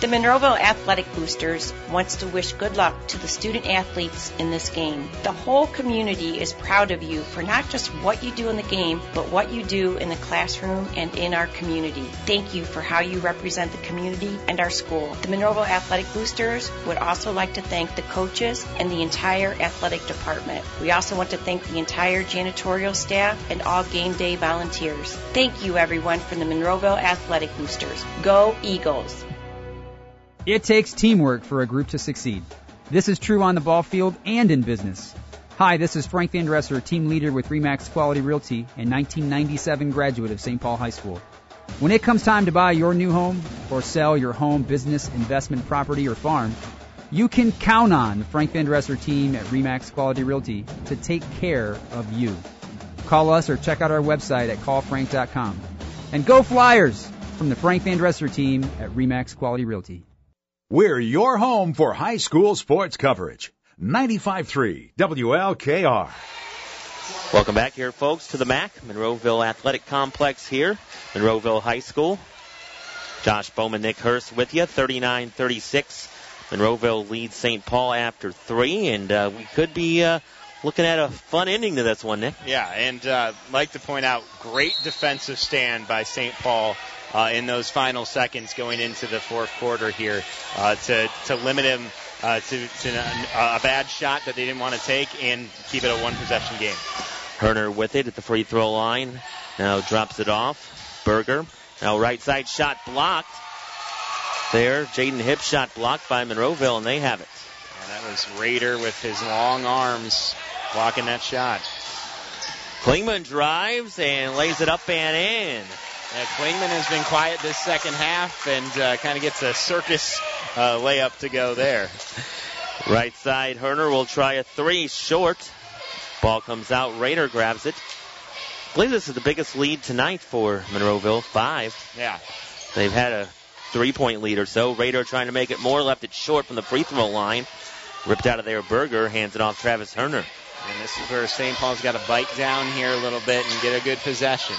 The Monroeville Athletic Boosters wants to wish good luck to the student athletes in this game. The whole community is proud of you for not just what you do in the game, but what you do in the classroom and in our community. Thank you for how you represent the community and our school. The Monroeville Athletic Boosters would also like to thank the coaches and the entire athletic department. We also want to thank the entire janitorial staff and all game day volunteers. Thank you everyone from the Monroeville Athletic Boosters. Go Eagles! It takes teamwork for a group to succeed. This is true on the ball field and in business. Hi, this is Frank Van Dresser, team leader with Remax Quality Realty and 1997 graduate of St. Paul High School. When it comes time to buy your new home or sell your home, business, investment, property, or farm, you can count on the Frank Van Dresser team at Remax Quality Realty to take care of you. Call us or check out our website at callfrank.com. And go Flyers from the Frank Van Dresser team at Remax Quality Realty. We're your home for high school sports coverage. 95.3 WLKR. Welcome back here, folks, to the MAC, Monroeville Athletic Complex here, Monroeville High School. Josh Bowman, Nick Hurst with you, 39-36. Monroeville leads St. Paul after three, and uh, we could be uh, looking at a fun ending to this one, Nick. Yeah, and uh, like to point out, great defensive stand by St. Paul uh, in those final seconds going into the fourth quarter here uh, to to limit him uh, to, to a, a bad shot that they didn't want to take and keep it a one possession game. Herner with it at the free throw line. Now drops it off. Berger. Now right side shot blocked. There, Jaden Hip shot blocked by Monroeville, and they have it. And that was Raider with his long arms blocking that shot. Klingman drives and lays it up and in. Yeah, Klingman has been quiet this second half and uh, kind of gets a circus uh, layup to go there. Right side, Herner will try a three short. Ball comes out. Raider grabs it. I believe this is the biggest lead tonight for Monroeville. Five. Yeah. They've had a three point lead or so. Raider trying to make it more, left it short from the free throw line. Ripped out of there, Berger hands it off Travis Herner. And this is where St. Paul's got to bite down here a little bit and get a good possession.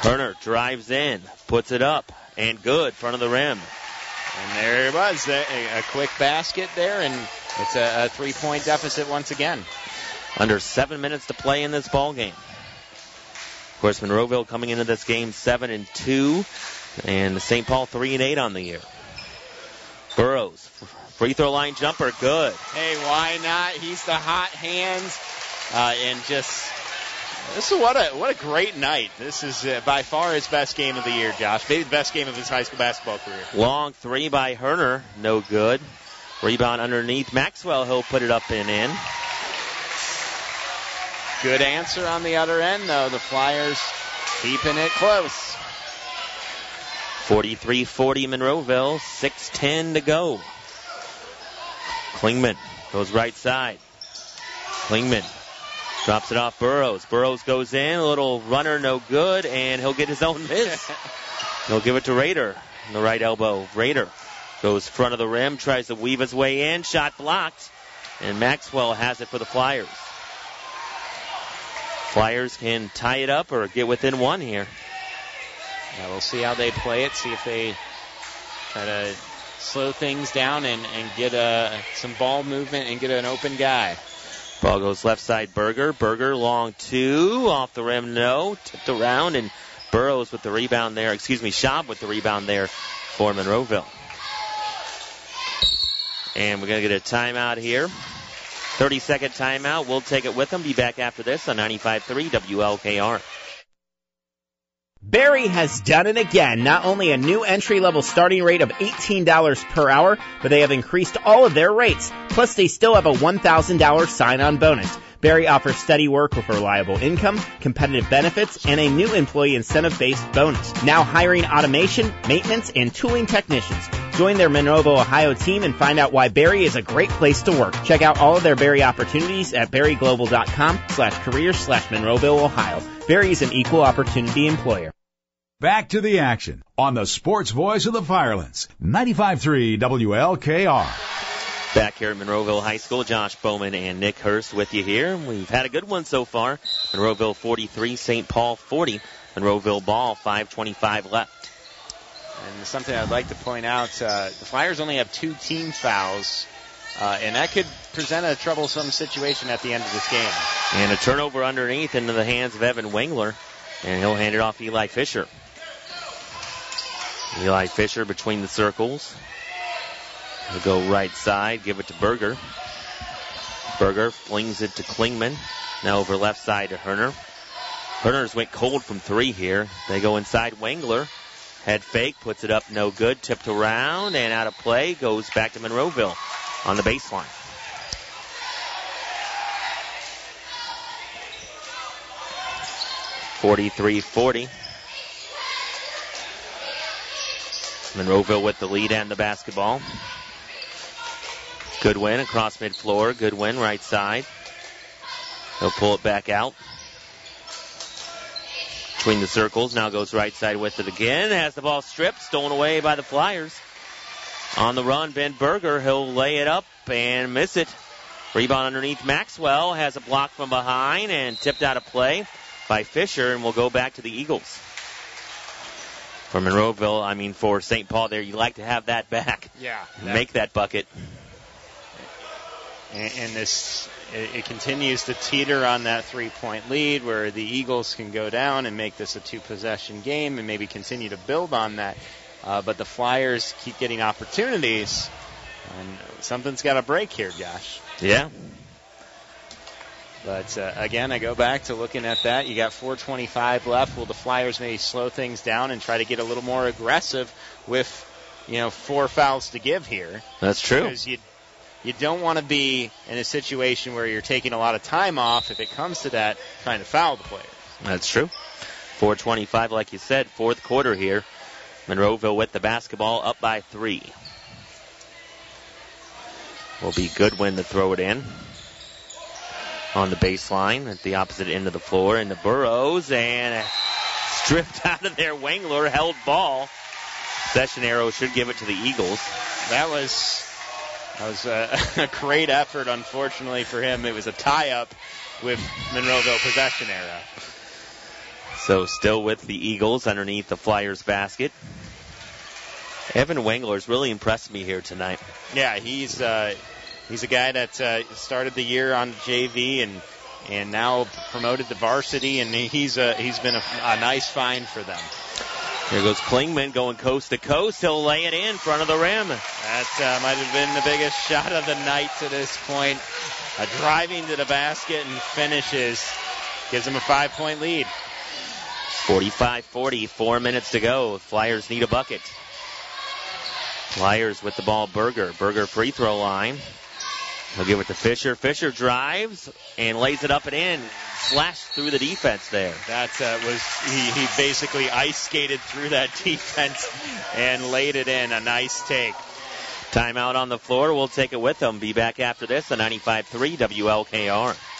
Herner drives in, puts it up, and good, front of the rim. And there it was, a, a quick basket there, and it's a, a three-point deficit once again. Under seven minutes to play in this ball game. Of course, Monroeville coming into this game seven and two, and St. Paul three and eight on the year. Burrows, free throw line jumper, good. Hey, why not? He's the hot hands, uh, and just this is what a what a great night. This is uh, by far his best game of the year, Josh. Maybe the best game of his high school basketball career. Long three by Herner, no good. Rebound underneath Maxwell. He'll put it up and in. Good answer on the other end, though. The Flyers keeping it close. 43-40 Monroeville, 6-10 to go. Klingman goes right side. Klingman drops it off Burrows. Burrows goes in, a little runner, no good, and he'll get his own miss. he'll give it to Raider, in the right elbow. Raider goes front of the rim, tries to weave his way in, shot blocked, and Maxwell has it for the Flyers. Flyers can tie it up or get within one here. Yeah, we'll see how they play it. See if they try to slow things down and, and get uh, some ball movement and get an open guy. Ball goes left side Berger. Berger long two. Off the rim, no. Tipped around and Burrows with the rebound there. Excuse me, Schaub with the rebound there for Monroeville. And we're going to get a timeout here. 30 second timeout. We'll take it with them. Be back after this on 95.3 WLKR. Berry has done it again. Not only a new entry level starting rate of $18 per hour, but they have increased all of their rates. Plus, they still have a $1,000 sign on bonus. Berry offers steady work with reliable income, competitive benefits, and a new employee incentive based bonus. Now hiring automation, maintenance, and tooling technicians. Join their Monroeville, Ohio team and find out why Berry is a great place to work. Check out all of their Berry opportunities at berryglobal.com slash careers slash Monroeville, Ohio. Berry is an equal opportunity employer. Back to the action on the sports voice of the Firelands. 95.3 WLKR. Back here at Monroeville High School, Josh Bowman and Nick Hurst with you here. We've had a good one so far. Monroeville 43, St. Paul 40. Monroeville ball, 525 left. And something I'd like to point out, uh, the Flyers only have two team fouls, uh, and that could present a troublesome situation at the end of this game. And a turnover underneath into the hands of Evan Wengler, and he'll hand it off Eli Fisher. Eli Fisher between the circles. He'll go right side, give it to Berger. Berger flings it to Klingman. Now over left side to Herner. Herner's went cold from three here. They go inside Wangler. Head fake, puts it up, no good. Tipped around and out of play. Goes back to Monroeville on the baseline. Forty-three forty. Monroeville with the lead and the basketball. Goodwin across mid midfloor. Goodwin right side. He'll pull it back out. Between the circles. Now goes right side with it again. Has the ball stripped. Stolen away by the Flyers. On the run, Ben Berger. He'll lay it up and miss it. Rebound underneath Maxwell. Has a block from behind and tipped out of play by Fisher and will go back to the Eagles. For Monroeville, I mean for St. Paul there, you like to have that back. Yeah. That, Make that bucket. And, and this, it, it, continues to teeter on that three point lead where the Eagles can go down and make this a two possession game and maybe continue to build on that. Uh, but the Flyers keep getting opportunities. And something's got to break here, Josh. Yeah. But uh, again, I go back to looking at that. You got 4:25 left. Will the Flyers maybe slow things down and try to get a little more aggressive with, you know, four fouls to give here? That's true. Because you you don't want to be in a situation where you're taking a lot of time off if it comes to that trying to foul the player. That's true. 4:25, like you said, fourth quarter here. Monroeville with the basketball, up by three. Will be Goodwin to throw it in on the baseline at the opposite end of the floor. And the Burrows and stripped out of there. Wangler held ball. Session arrow should give it to the Eagles. That was that was a, a great effort. Unfortunately for him, it was a tie up with Monroeville possession arrow. So still with the Eagles underneath the Flyers basket. Evan Wangler's really impressed me here tonight. Yeah, he's uh, he's a guy that uh, started the year on JV and and now promoted to varsity, and he's a, he's been a, a nice find for them. Here goes Klingman going coast to coast. He'll lay it in front of the rim. That uh, might have been the biggest shot of the night to this point. A driving to the basket and finishes. Gives him a five point lead. 45 40, four minutes to go. Flyers need a bucket. Flyers with the ball, Berger. Berger free throw line. He'll give it to Fisher. Fisher drives and lays it up and in. Slashed through the defense there. That uh, was he, he basically ice skated through that defense and laid it in. A nice take. Timeout on the floor. We'll take it with them. Be back after this on 95.3 WLKR.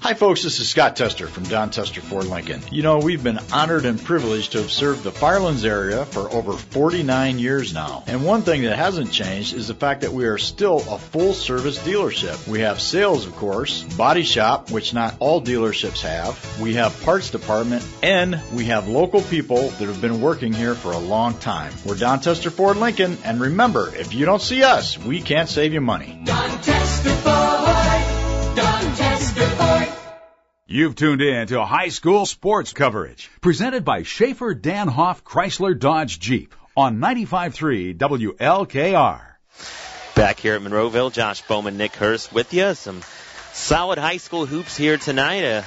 Hi folks, this is Scott Tester from Don Tester Ford Lincoln. You know, we've been honored and privileged to have served the Firelands area for over 49 years now. And one thing that hasn't changed is the fact that we are still a full service dealership. We have sales, of course, body shop, which not all dealerships have. We have parts department and we have local people that have been working here for a long time. We're Don Tester Ford Lincoln and remember, if you don't see us, we can't save you money. Don Tester Ford, You've tuned in to high school sports coverage presented by Schaefer Danhoff Chrysler Dodge Jeep on 95.3 WLKR. Back here at Monroeville, Josh Bowman, Nick Hurst with you. Some solid high school hoops here tonight. A,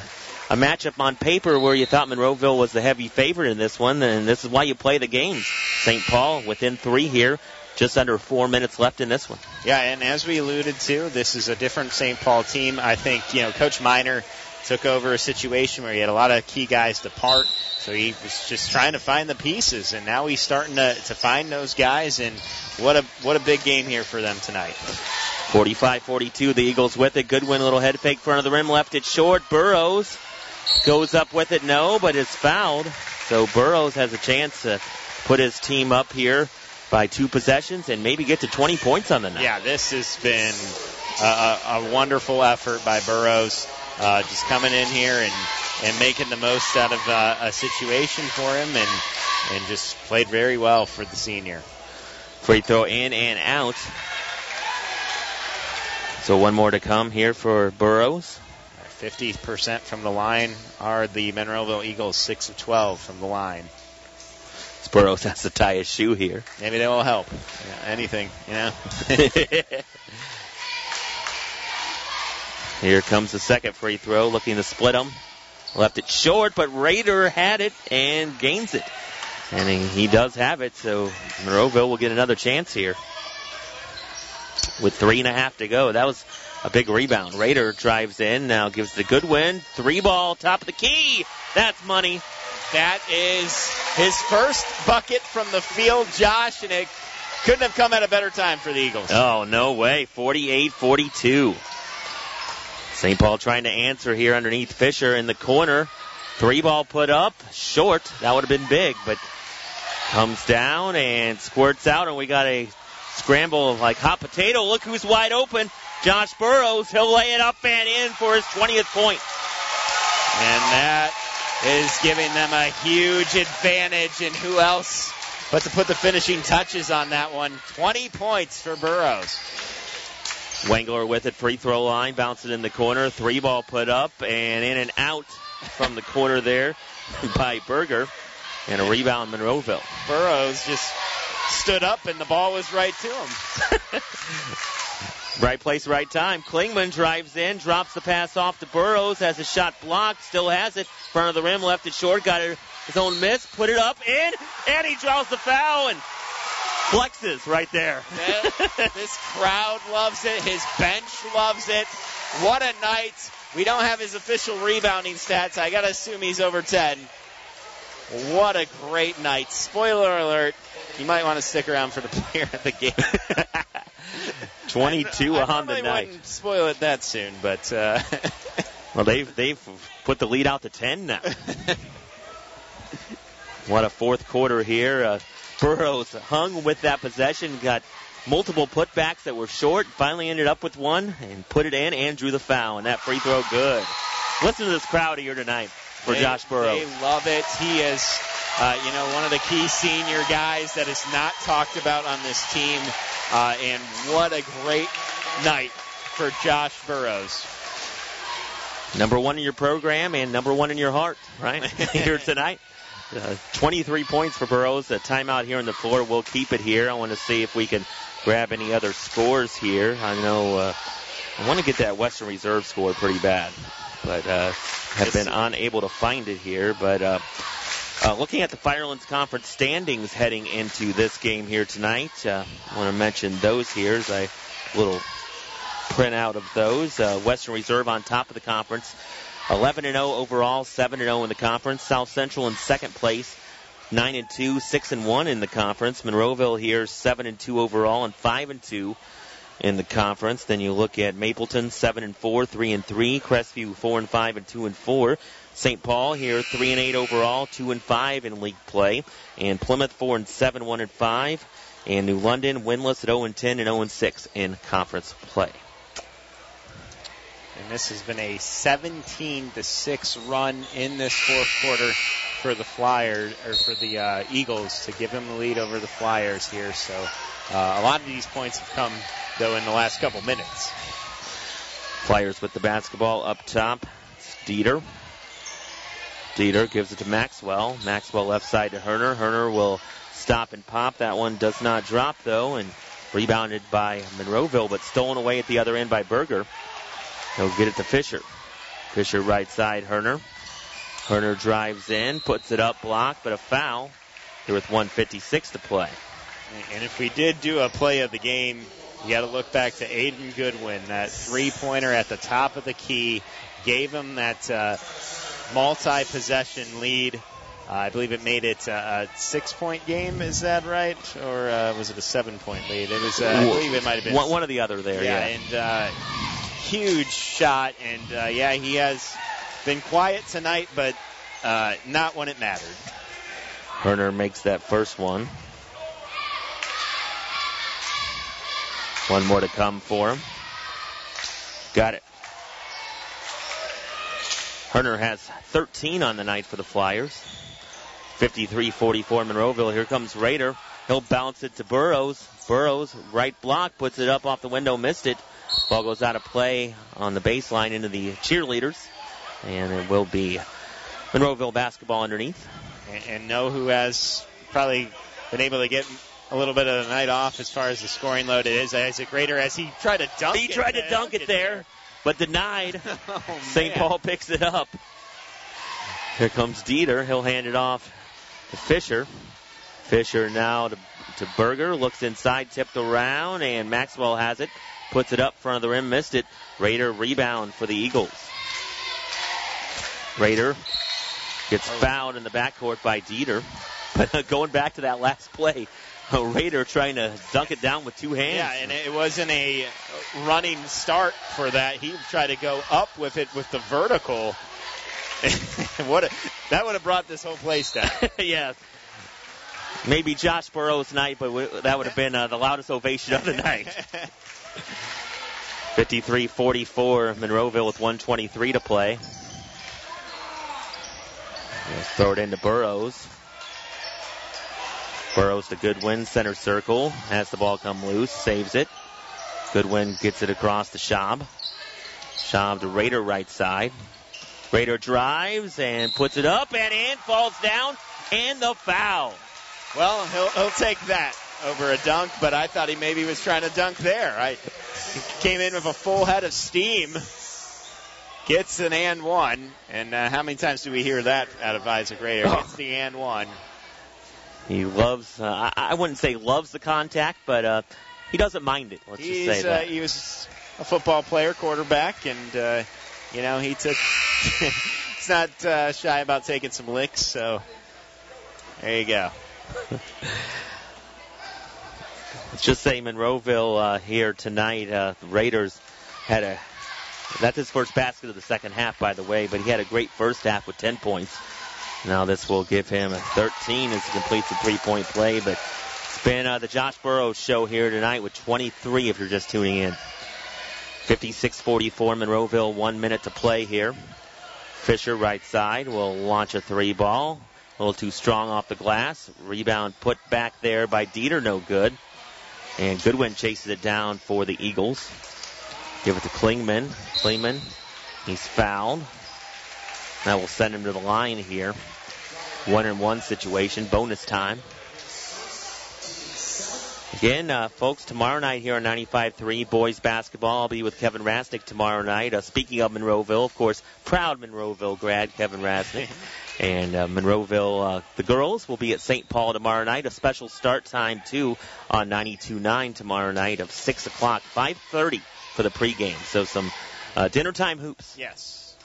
a matchup on paper where you thought Monroeville was the heavy favorite in this one, and this is why you play the games. St. Paul within three here just under four minutes left in this one. Yeah, and as we alluded to, this is a different St. Paul team. I think, you know, Coach Miner took over a situation where he had a lot of key guys depart. So he was just trying to find the pieces, and now he's starting to, to find those guys. And what a what a big game here for them tonight. 45-42, the Eagles with it. Goodwin, little head fake front of the rim, left it short. Burrows goes up with it, no, but is fouled. So Burrows has a chance to put his team up here by two possessions and maybe get to 20 points on the night. Yeah, this has been a, a wonderful effort by Burrows uh, just coming in here and, and making the most out of uh, a situation for him and, and just played very well for the senior. Free throw in and out. So one more to come here for Burrows. 50% from the line are the Monroeville Eagles, 6 of 12 from the line. Burrows has to tie his shoe here. Maybe that will help. Yeah, anything, you know. Here comes the second free throw, looking to split them. Left it short, but Raider had it and gains it. And he, does have it, so Monroeville will get another chance here. With three and a half to go. That was a big rebound. Raider drives in, now gives the Goodwin. Three ball, top of the key. That's money. That is his first bucket from the field, Josh, and it couldn't have come at a better time for the Eagles. Oh, no way. 48 42. St. Paul trying to answer here underneath Fisher in the corner. Three ball put up, short. That would have been big, but comes down and squirts out, and we got a scramble of like hot potato. Look who's wide open. Josh Burrows. He'll lay it up and in for his 20th point. And that is giving them a huge advantage. And who else but to put the finishing touches on that one? 20 points for Burrows. Wengler with it, free throw line, bounce it in the corner, three ball put up, and in and out from the corner there by Berger, and a rebound Monroeville. Burrows just stood up and the ball was right to him. right place, right time. Klingman drives in, drops the pass off to Burrows, has a shot blocked, still has it, front of the rim, left it short, got it, his own miss, put it up, in, and he draws the foul, and flexes right there. this crowd loves it. His bench loves it. What a night. We don't have his official rebounding stats. I got to assume he's over 10. What a great night. Spoiler alert. You might want to stick around for the player of the game. 22 I, I on the night. Wouldn't spoil it that soon, but uh, well, they've they've put the lead out to 10 now. what a fourth quarter here. Uh, Burrows hung with that possession, got multiple putbacks that were short, finally ended up with one and put it in and drew the foul. And that free throw good. Listen to this crowd here tonight for they, Josh Burrows. They love it. He is, uh, you know, one of the key senior guys that is not talked about on this team. Uh, and what a great night for Josh Burrows. Number one in your program and number one in your heart, right? here tonight. Uh, 23 points for Burrows. A timeout here on the floor. We'll keep it here. I want to see if we can grab any other scores here. I know uh, I want to get that Western Reserve score pretty bad, but uh, have been unable to find it here. But uh, uh, looking at the Firelands Conference standings heading into this game here tonight, uh, I want to mention those here as I little printout of those. Uh, Western Reserve on top of the conference. 11 and 0 overall, 7 and 0 in the conference. South Central in second place, 9 and 2, 6 and 1 in the conference. Monroeville here 7 and 2 overall and 5 and 2 in the conference. Then you look at Mapleton 7 and 4, 3 and 3, Crestview 4 and 5 and 2 and 4. St. Paul here 3 and 8 overall, 2 and 5 in league play, and Plymouth 4 and 7, 1 and 5, and New London winless at 0 and 10 and 0 and 6 in conference play. And this has been a 17 to 6 run in this fourth quarter for the Flyers or for the uh, Eagles to give them the lead over the Flyers here. So uh, a lot of these points have come though in the last couple minutes. Flyers with the basketball up top. It's Dieter. Dieter gives it to Maxwell. Maxwell left side to Herner. Herner will stop and pop. That one does not drop though, and rebounded by Monroeville, but stolen away at the other end by Berger. He'll get it to Fisher. Fisher right side, Herner. Herner drives in, puts it up, blocked, but a foul here with 156 to play. And if we did do a play of the game, you got to look back to Aiden Goodwin, that three-pointer at the top of the key, gave him that uh, multi-possession lead. Uh, I believe it made it a, a six-point game. Is that right, or uh, was it a seven-point lead? It was. Uh, I believe it might have been one, one or the other there. Yeah, yeah. and uh, huge shot, and uh, yeah, he has been quiet tonight, but uh, not when it mattered. Herner makes that first one. One more to come for him. Got it. Herner has 13 on the night for the Flyers. 53-44 Monroeville. Here comes Raider. He'll bounce it to Burrows. Burrows, right block, puts it up off the window, missed it. Ball goes out of play on the baseline into the cheerleaders. And it will be Monroeville basketball underneath. And, and know who has probably been able to get a little bit of the night off as far as the scoring load it is Isaac Raider as he tried to dunk he it. tried to dunk it there, but denied. oh, St. Paul picks it up. Here comes Dieter. He'll hand it off to Fisher. Fisher now to, to Berger. Looks inside, tipped around, and Maxwell has it. Puts it up front of the rim, missed it. Raider rebound for the Eagles. Raider Gets fouled in the backcourt by Dieter. But going back to that last play, Raider trying to dunk it down with two hands. Yeah, and it wasn't a running start for that. He tried to go up with it with the vertical. what a, that would have brought this whole place down. yeah. Maybe Josh Burrow's night, but that would have been uh, the loudest ovation of the night. 53-44, Monroeville with 123 to play. Let's throw it into Burrows. Burrows to Goodwin, center circle, has the ball come loose, saves it. Goodwin gets it across to Schaub. Schaub to Raider right side. Raider drives and puts it up and in, falls down, and the foul. Well, he'll, he'll take that over a dunk, but I thought he maybe was trying to dunk there. I he came in with a full head of steam, gets an and one, and uh, how many times do we hear that out of Isaac Raider? Oh. Gets the and one. He loves, uh, I, I wouldn't say loves the contact, but uh, he doesn't mind it. Let's He's, just say uh, that. he was a football player, quarterback, and uh, you know he took. he's not uh, shy about taking some licks, so there you go. Let's just say Monroeville uh, here tonight. Uh, the Raiders had a that's his first basket of the second half, by the way. But he had a great first half with 10 points. Now this will give him a 13 as he completes the three-point play. But it's been uh, the Josh Burrows show here tonight with 23. If you're just tuning in, 56-44 Monroeville. One minute to play here. Fisher right side will launch a three ball. A little too strong off the glass. Rebound put back there by Dieter, no good. And Goodwin chases it down for the Eagles. Give it to Klingman. Klingman, he's fouled. That will send him to the line here. One and one situation, bonus time. Again, uh, folks, tomorrow night here on 95.3 boys basketball. I'll be with Kevin Rasnick tomorrow night. Uh, speaking of Monroeville, of course, proud Monroeville grad Kevin Rasnick. and uh, Monroeville, uh, the girls will be at St. Paul tomorrow night. A special start time, too, on 92.9 tomorrow night of 6 o'clock, 5.30 for the pregame. So some uh, dinner time hoops. Yes.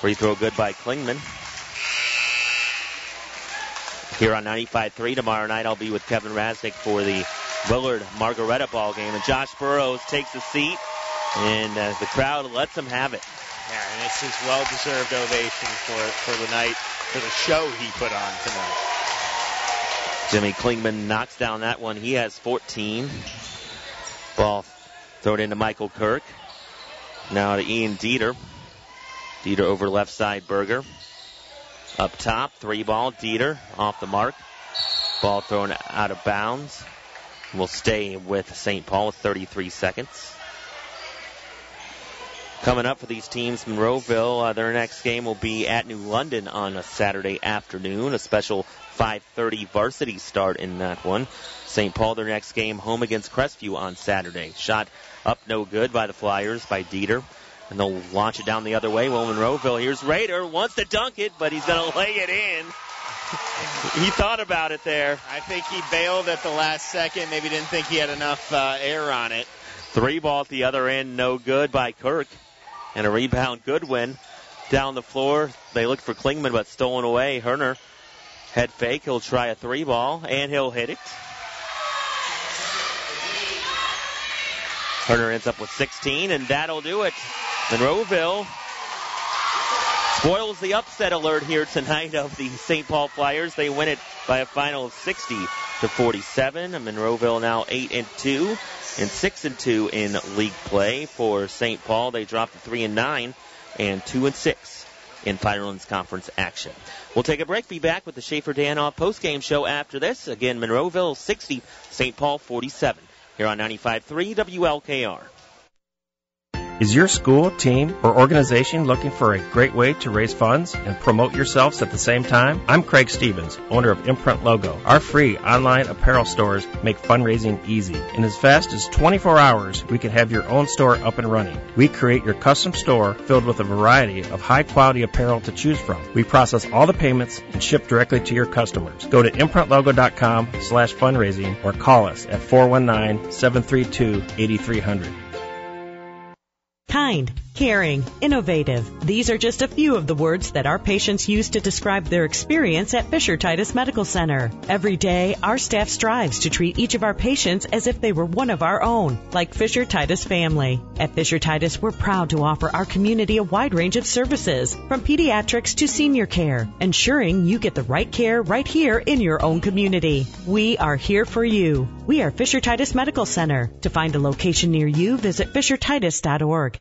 Free throw good by Klingman. Here on 95.3 tomorrow night, I'll be with Kevin Rasnick for the Willard Margaretta ball game. And Josh Burrows takes a seat, and uh, the crowd lets him have it. Yeah, and it's his well-deserved ovation for for the night, for the show he put on tonight. Jimmy Klingman knocks down that one. He has 14. Ball thrown into Michael Kirk. Now to Ian Dieter. Dieter over left side Berger. Up top, three ball. Dieter off the mark. Ball thrown out of bounds. We'll stay with St. Paul with 33 seconds. Coming up for these teams, Monroeville, uh, their next game will be at New London on a Saturday afternoon. A special 5:30 varsity start in that one. St. Paul, their next game, home against Crestview on Saturday. Shot up no good by the Flyers by Dieter. And they'll launch it down the other way. Well, Monroeville, here's Raider, wants to dunk it, but he's going to lay it in. he thought about it there. I think he bailed at the last second. Maybe didn't think he had enough uh, air on it. Three ball at the other end, no good by Kirk. And a rebound, Goodwin. Down the floor, they look for Klingman, but stolen away. Herner, head fake. He'll try a three ball, and he'll hit it. Herner ends up with 16, and that'll do it. Monroeville spoils the upset alert here tonight of the St. Paul Flyers. They win it by a final of 60 to 47. And Monroeville now 8 and 2 and 6 and 2 in league play for St. Paul. They dropped to 3 and 9 and 2 and 6 in Firelands Conference action. We'll take a break. Be back with the Schaefer Danoff post-game show after this. Again, Monroeville 60, St. Paul 47. Here on 95.3 WLKR. Is your school, team, or organization looking for a great way to raise funds and promote yourselves at the same time? I'm Craig Stevens, owner of Imprint Logo. Our free online apparel stores make fundraising easy. In as fast as 24 hours, we can have your own store up and running. We create your custom store filled with a variety of high quality apparel to choose from. We process all the payments and ship directly to your customers. Go to imprintlogo.com slash fundraising or call us at 419-732-8300. Kind, caring, innovative. These are just a few of the words that our patients use to describe their experience at Fisher Titus Medical Center. Every day, our staff strives to treat each of our patients as if they were one of our own, like Fisher Titus family. At Fisher Titus, we're proud to offer our community a wide range of services, from pediatrics to senior care, ensuring you get the right care right here in your own community. We are here for you. We are Fisher Titus Medical Center. To find a location near you, visit fishertitus.org.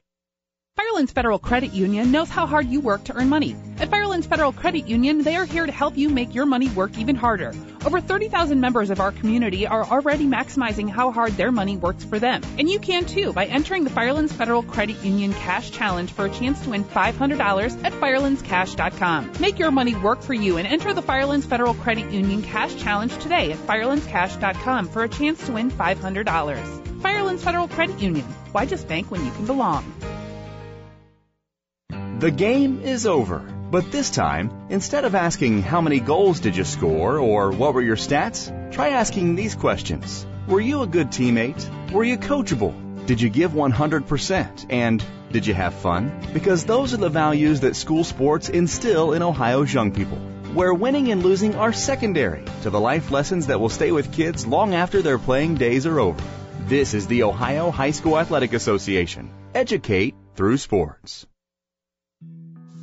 Firelands Federal Credit Union knows how hard you work to earn money. At Firelands Federal Credit Union, they are here to help you make your money work even harder. Over 30,000 members of our community are already maximizing how hard their money works for them. And you can too by entering the Firelands Federal Credit Union Cash Challenge for a chance to win $500 at firelandscash.com. Make your money work for you and enter the Firelands Federal Credit Union Cash Challenge today at firelandscash.com for a chance to win $500. Firelands Federal Credit Union. Why just bank when you can belong? The game is over. But this time, instead of asking how many goals did you score or what were your stats, try asking these questions. Were you a good teammate? Were you coachable? Did you give 100%? And did you have fun? Because those are the values that school sports instill in Ohio's young people. Where winning and losing are secondary to the life lessons that will stay with kids long after their playing days are over. This is the Ohio High School Athletic Association. Educate through sports.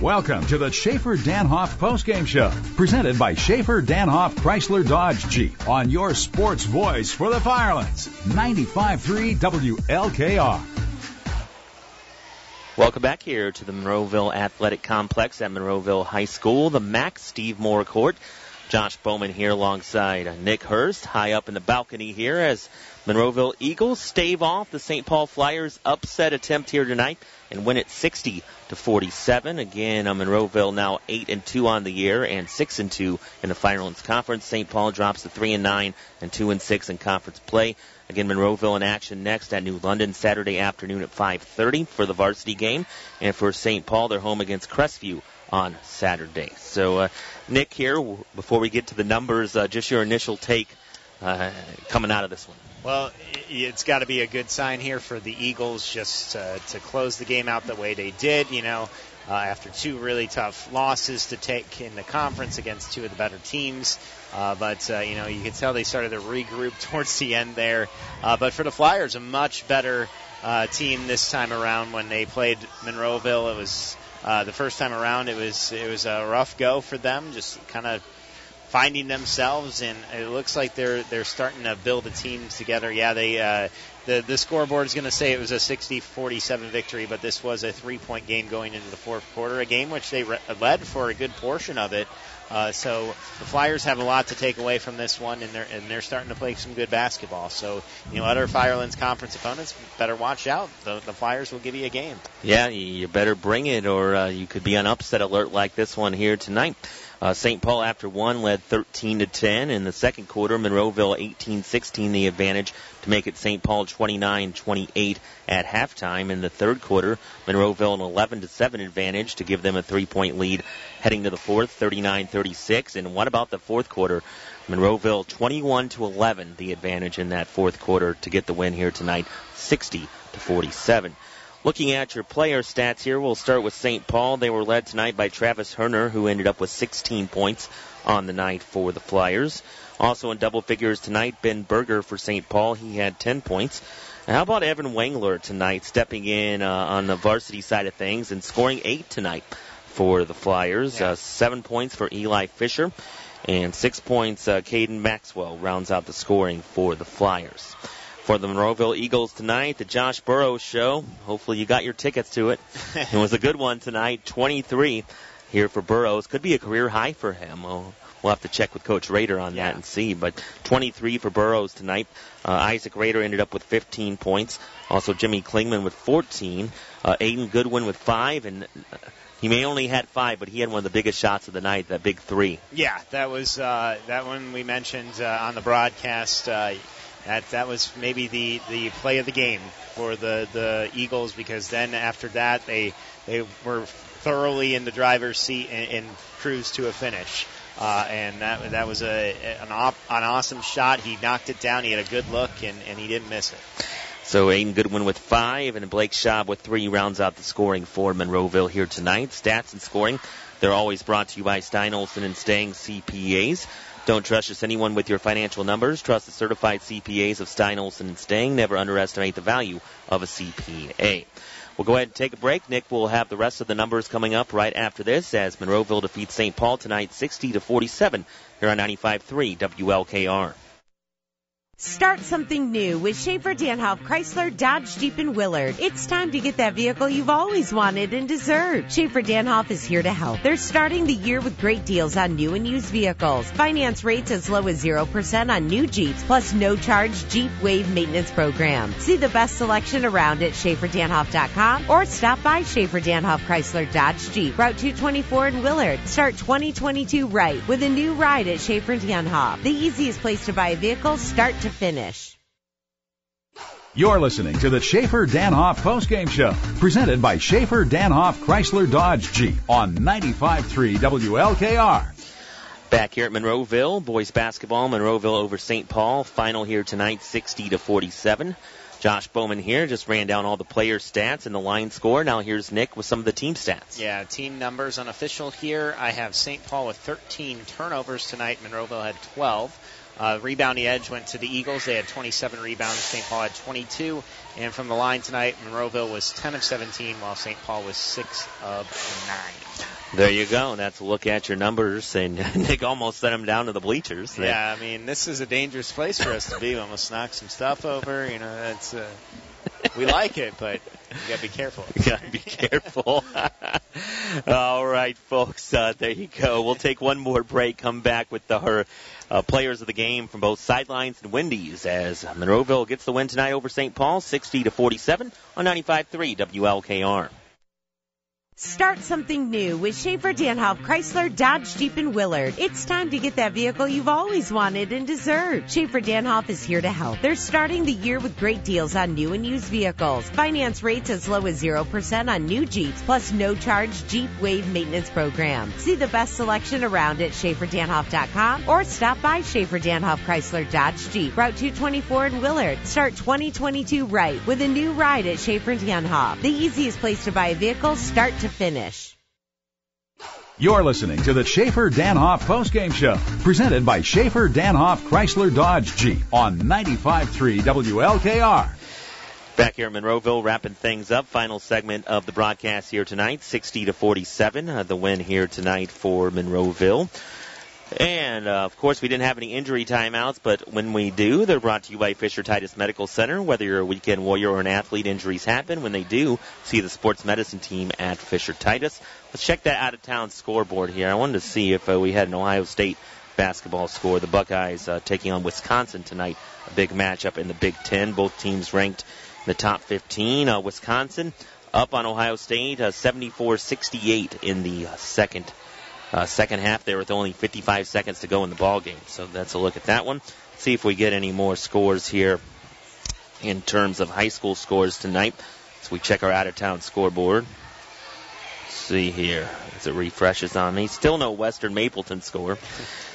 Welcome to the Schaefer Danhoff postgame show, presented by Schaefer Danhoff Chrysler Dodge Jeep on your sports voice for the Firelands, 95.3 WLKR. Welcome back here to the Monroeville Athletic Complex at Monroeville High School. The Max Steve Moore Court. Josh Bowman here alongside Nick Hurst, high up in the balcony here as Monroeville Eagles stave off the St. Paul Flyers upset attempt here tonight and win it 60 to 47. Again, Monroeville now 8 and 2 on the year and 6 and 2 in the Firelands Conference. St. Paul drops to 3 and 9 and 2 and 6 in conference play. Again, Monroeville in action next at New London Saturday afternoon at 5:30 for the varsity game, and for St. Paul, they're home against Crestview on Saturday. So, uh, Nick, here before we get to the numbers, uh, just your initial take uh, coming out of this one. Well, it's got to be a good sign here for the Eagles just uh, to close the game out the way they did. You know, uh, after two really tough losses to take in the conference against two of the better teams. Uh, but uh, you know, you can tell they started to regroup towards the end there. Uh, but for the Flyers, a much better uh, team this time around. When they played Monroeville, it was uh, the first time around. It was it was a rough go for them, just kind of finding themselves, and it looks like they're they're starting to build a team together. Yeah, they uh, the the scoreboard is going to say it was a 60-47 victory, but this was a three point game going into the fourth quarter, a game which they re- led for a good portion of it. Uh, so the Flyers have a lot to take away from this one, and they're and they're starting to play some good basketball. So you know, other Firelands conference opponents better watch out. The, the Flyers will give you a game. Yeah, you better bring it, or uh, you could be on upset alert like this one here tonight. Uh, St. Paul, after one, led 13 to 10 in the second quarter. Monroeville 18-16 the advantage to make it St. Paul 29-28 at halftime. In the third quarter, Monroeville an 11 to 7 advantage to give them a three-point lead heading to the fourth, 39-36. And what about the fourth quarter? Monroeville 21 to 11 the advantage in that fourth quarter to get the win here tonight, 60 to 47. Looking at your player stats here, we'll start with St. Paul. They were led tonight by Travis Herner, who ended up with 16 points on the night for the Flyers. Also in double figures tonight, Ben Berger for St. Paul. He had 10 points. And how about Evan Wangler tonight, stepping in uh, on the varsity side of things and scoring eight tonight for the Flyers? Yeah. Uh, seven points for Eli Fisher, and six points. Uh, Caden Maxwell rounds out the scoring for the Flyers for the Monroeville Eagles tonight, the Josh Burrows show. Hopefully you got your tickets to it. it was a good one tonight, 23 here for Burrows. Could be a career high for him. Oh, We'll have to check with Coach Rader on that and see. But 23 for Burrows tonight. Uh, Isaac Rader ended up with 15 points. Also Jimmy Klingman with 14. Uh, Aiden Goodwin with five, and uh, he may only had five, but he had one of the biggest shots of the night, that big three. Yeah, that was uh, that one we mentioned uh, on the broadcast. Uh, that that was maybe the, the play of the game for the, the Eagles because then after that they they were thoroughly in the driver's seat and, and cruised to a finish. Uh, and that that was a an, op, an awesome shot. He knocked it down. He had a good look, and, and he didn't miss it. So Aiden Goodwin with five and Blake Schaub with three rounds out the scoring for Monroeville here tonight. Stats and scoring, they're always brought to you by Stein Olson and Stang CPAs. Don't trust just anyone with your financial numbers. Trust the certified CPAs of Stein Olson and Stang. Never underestimate the value of a CPA. We'll go ahead and take a break. Nick will have the rest of the numbers coming up right after this as Monroeville defeats St. Paul tonight 60 to 47 here on 95.3 WLKR. Start something new with Schaefer Danhoff Chrysler Dodge Jeep and Willard. It's time to get that vehicle you've always wanted and deserved. Schaefer Danhoff is here to help. They're starting the year with great deals on new and used vehicles. Finance rates as low as 0% on new Jeeps, plus no charge Jeep Wave maintenance program. See the best selection around at SchaeferDanhoff.com or stop by Schaefer Danhoff Chrysler Dodge Jeep, Route 224 in Willard. Start 2022 right with a new ride at Schaefer Danhoff. The easiest place to buy a vehicle, start to finish. You're listening to the Schaefer Danhoff postgame show, presented by Schaefer Danhoff Chrysler Dodge Jeep on 95.3 WLKR. Back here at Monroeville, boys basketball, Monroeville over St. Paul. Final here tonight, 60 to 47. Josh Bowman here just ran down all the player stats and the line score. Now here's Nick with some of the team stats. Yeah, team numbers unofficial here. I have St. Paul with 13 turnovers tonight. Monroeville had 12. Uh, rebounding edge went to the Eagles. They had 27 rebounds. St. Paul had 22. And from the line tonight, Monroeville was 10 of 17, while St. Paul was 6 of 9. There you go. And that's a look at your numbers. And Nick almost sent them down to the bleachers. Yeah, I mean, this is a dangerous place for us to be. We almost knocked some stuff over. You know, that's. Uh, we like it, but you gotta be careful. You gotta be careful. All right, folks. Uh, there you go. We'll take one more break. Come back with the her uh, players of the game from both sidelines and Wendy's as Monroeville gets the win tonight over St. Paul, 60 to 47 on 95.3 WLKR. Start something new with Schaefer Danhoff Chrysler Dodge Jeep and Willard. It's time to get that vehicle you've always wanted and deserved. Schaefer Danhoff is here to help. They're starting the year with great deals on new and used vehicles. Finance rates as low as 0% on new Jeeps, plus no charge Jeep Wave maintenance program. See the best selection around at SchaeferDanhoff.com or stop by Schaefer Danhoff Chrysler Dodge Jeep, Route 224 in Willard. Start 2022 right with a new ride at Schaefer Danhoff. The easiest place to buy a vehicle, start to finish. You're listening to the Schaefer Danhoff postgame show, presented by Schaefer Danhoff Chrysler Dodge Jeep on 95.3 WLKR. Back here in Monroeville, wrapping things up. Final segment of the broadcast here tonight, 60 to 47. Uh, the win here tonight for Monroeville. And uh, of course, we didn't have any injury timeouts, but when we do, they're brought to you by Fisher Titus Medical Center. Whether you're a weekend warrior or an athlete, injuries happen. When they do, see the sports medicine team at Fisher Titus. Let's check that out of town scoreboard here. I wanted to see if uh, we had an Ohio State basketball score. The Buckeyes uh, taking on Wisconsin tonight. A big matchup in the Big Ten. Both teams ranked in the top 15. Uh, Wisconsin up on Ohio State, uh, 74-68 in the uh, second uh, second half there with only 55 seconds to go in the ball game. So that's a look at that one. See if we get any more scores here in terms of high school scores tonight. So we check our out of town scoreboard. See here as it refreshes on me. Still no Western Mapleton score.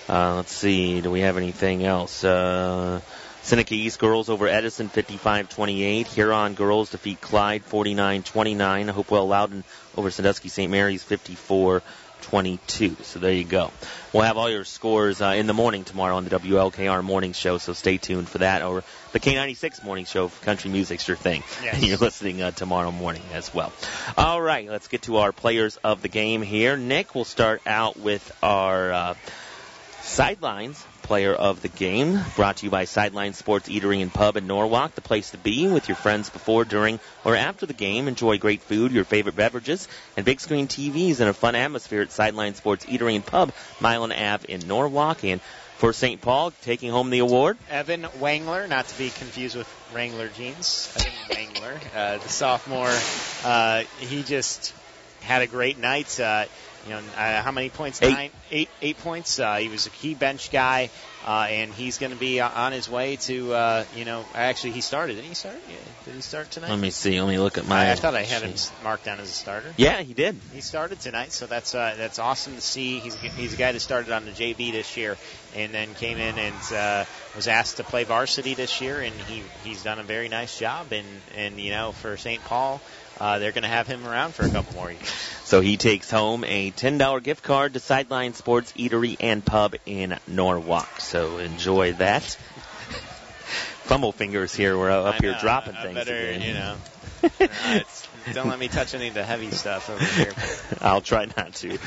Uh, let's see. Do we have anything else? Uh, Seneca East girls over Edison 55-28. Huron girls defeat Clyde 49-29. Hopewell Loudon over Sandusky St. Mary's 54 22. So there you go. We'll have all your scores uh, in the morning tomorrow on the WLKR morning show, so stay tuned for that. Or the K96 morning show for country music's your thing. Yes. And you're listening uh, tomorrow morning as well. All right, let's get to our players of the game here. Nick, we'll start out with our. Uh, Sidelines player of the game, brought to you by Sideline Sports Eatery and Pub in Norwalk, the place to be with your friends before, during, or after the game. Enjoy great food, your favorite beverages, and big screen TVs in a fun atmosphere at Sideline Sports Eatery and Pub, Milan Ave in Norwalk. And for St. Paul, taking home the award, Evan Wangler, not to be confused with Wrangler jeans. Evan Wangler, uh, the sophomore, uh, he just had a great night. Uh, you know, uh, how many points? Eight. Nine, eight, eight points. Uh, he was a key bench guy, uh, and he's going to be uh, on his way to, uh, you know, actually he started. Did he start? Yeah. Did he start tonight? let me see. Let me look at my. I, I thought I had him marked down as a starter. Yeah, he did. He started tonight, so that's uh, that's awesome to see. He's he's a guy that started on the JV this year, and then came in and uh, was asked to play varsity this year, and he he's done a very nice job. And and you know for St. Paul, uh, they're going to have him around for a couple more years. So he takes home a $10 gift card to Sideline Sports Eatery and Pub in Norwalk. So enjoy that. Fumble fingers here. We're up I here dropping I things. better, again. you know. Uh, don't let me touch any of the heavy stuff over here. I'll try not to.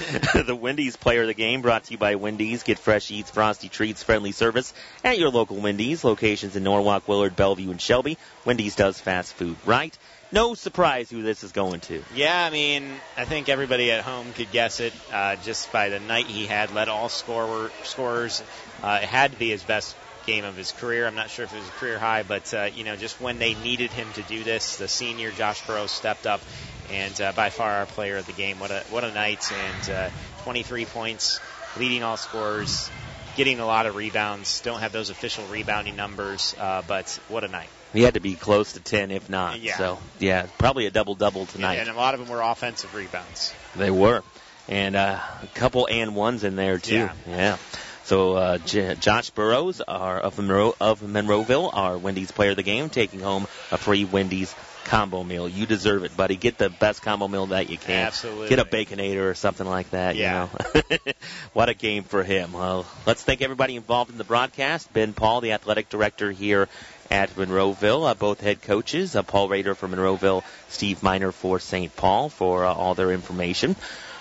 the Wendy's player of the game brought to you by Wendy's. Get fresh eats, frosty treats, friendly service at your local Wendy's. Locations in Norwalk, Willard, Bellevue, and Shelby. Wendy's does fast food right. No surprise who this is going to. Yeah, I mean, I think everybody at home could guess it uh, just by the night he had. Led all scorer, scorers. Uh, it had to be his best game of his career. I'm not sure if it was a career high, but uh, you know, just when they needed him to do this, the senior Josh Burrows stepped up, and uh, by far our player of the game. What a what a night! And uh, 23 points, leading all scorers, getting a lot of rebounds. Don't have those official rebounding numbers, uh, but what a night! He had to be close to 10, if not. Yeah. So, yeah, probably a double double tonight. And a lot of them were offensive rebounds. They were. And uh, a couple and ones in there, too. Yeah. So uh, J- Josh Burrows are of, Monroe, of Monroeville, our Wendy's player of the game, taking home a free Wendy's combo meal. You deserve it, buddy. Get the best combo meal that you can. Absolutely. Get a Baconator or something like that. Yeah. You know? what a game for him. Well, let's thank everybody involved in the broadcast. Ben Paul, the athletic director here at Monroeville, uh, both head coaches, uh, Paul Rader for Monroeville, Steve Miner for St. Paul for uh, all their information.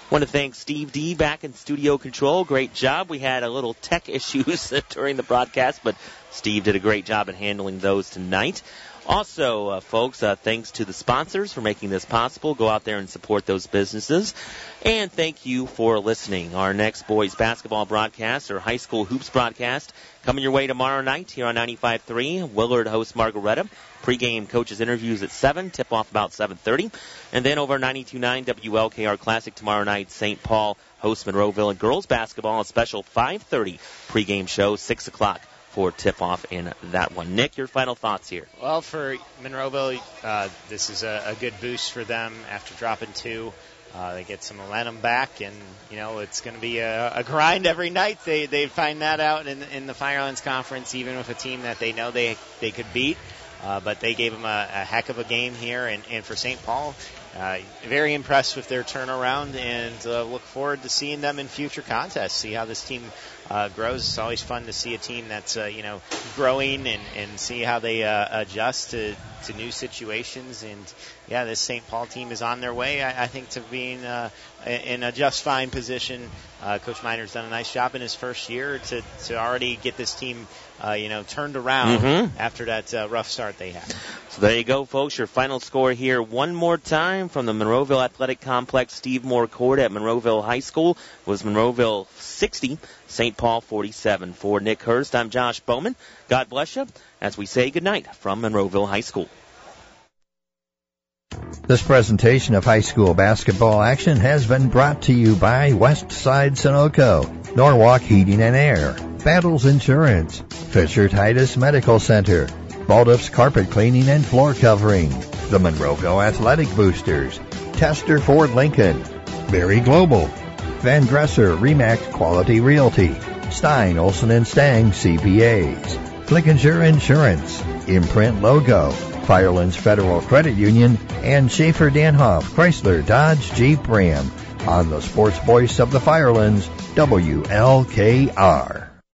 Want to thank Steve D back in studio control. Great job. We had a little tech issues during the broadcast, but Steve did a great job at handling those tonight. Also, uh, folks, uh, thanks to the sponsors for making this possible. Go out there and support those businesses. And thank you for listening. Our next boys basketball broadcast or high school hoops broadcast coming your way tomorrow night here on 95.3. Willard hosts Margaretta. Pre-game coaches interviews at 7, tip off about 7.30. And then over 92.9 WLKR Classic tomorrow night, St. Paul hosts Monroeville and girls basketball, a special 5.30 pre-game show, 6 o'clock for tip-off in that one. Nick, your final thoughts here. Well, for Monroeville, uh, this is a, a good boost for them after dropping two. Uh, they get some momentum back, and you know it's going to be a, a grind every night. They they find that out in in the Firelands Conference, even with a team that they know they they could beat. Uh, but they gave them a, a heck of a game here, and, and for St. Paul, uh, very impressed with their turnaround, and uh, look forward to seeing them in future contests. See how this team uh, grows. It's always fun to see a team that's uh, you know growing and, and see how they uh, adjust to, to new situations. And yeah, this St. Paul team is on their way, I, I think, to being uh, in a just fine position. Uh, Coach Miner's done a nice job in his first year to, to already get this team, uh, you know, turned around Mhm. after that uh, rough start they had. So there you go, folks. Your final score here one more time from the Monroeville Athletic Complex Steve Moore Court at Monroeville High School was Monroeville 60, St. Paul 47. For Nick Hurst, I'm Josh Bowman. God bless you as we say goodnight from Monroeville High School. This presentation of high school basketball action has been brought to you by Westside Sunoco, Norwalk Heating and Air, Battles Insurance, Fisher Titus Medical Center, Baldoff's Carpet Cleaning and Floor Covering, the Monroeville Athletic Boosters, Tester Ford Lincoln, Berry Global, Van Dresser Remax Quality Realty, Stein Olson and Stang CPAs, Flickinger Insurance, Imprint Logo, Firelands Federal Credit Union, and Schaefer Danhoff Chrysler Dodge Jeep Ram. On the sports voice of the Firelands, WLKR.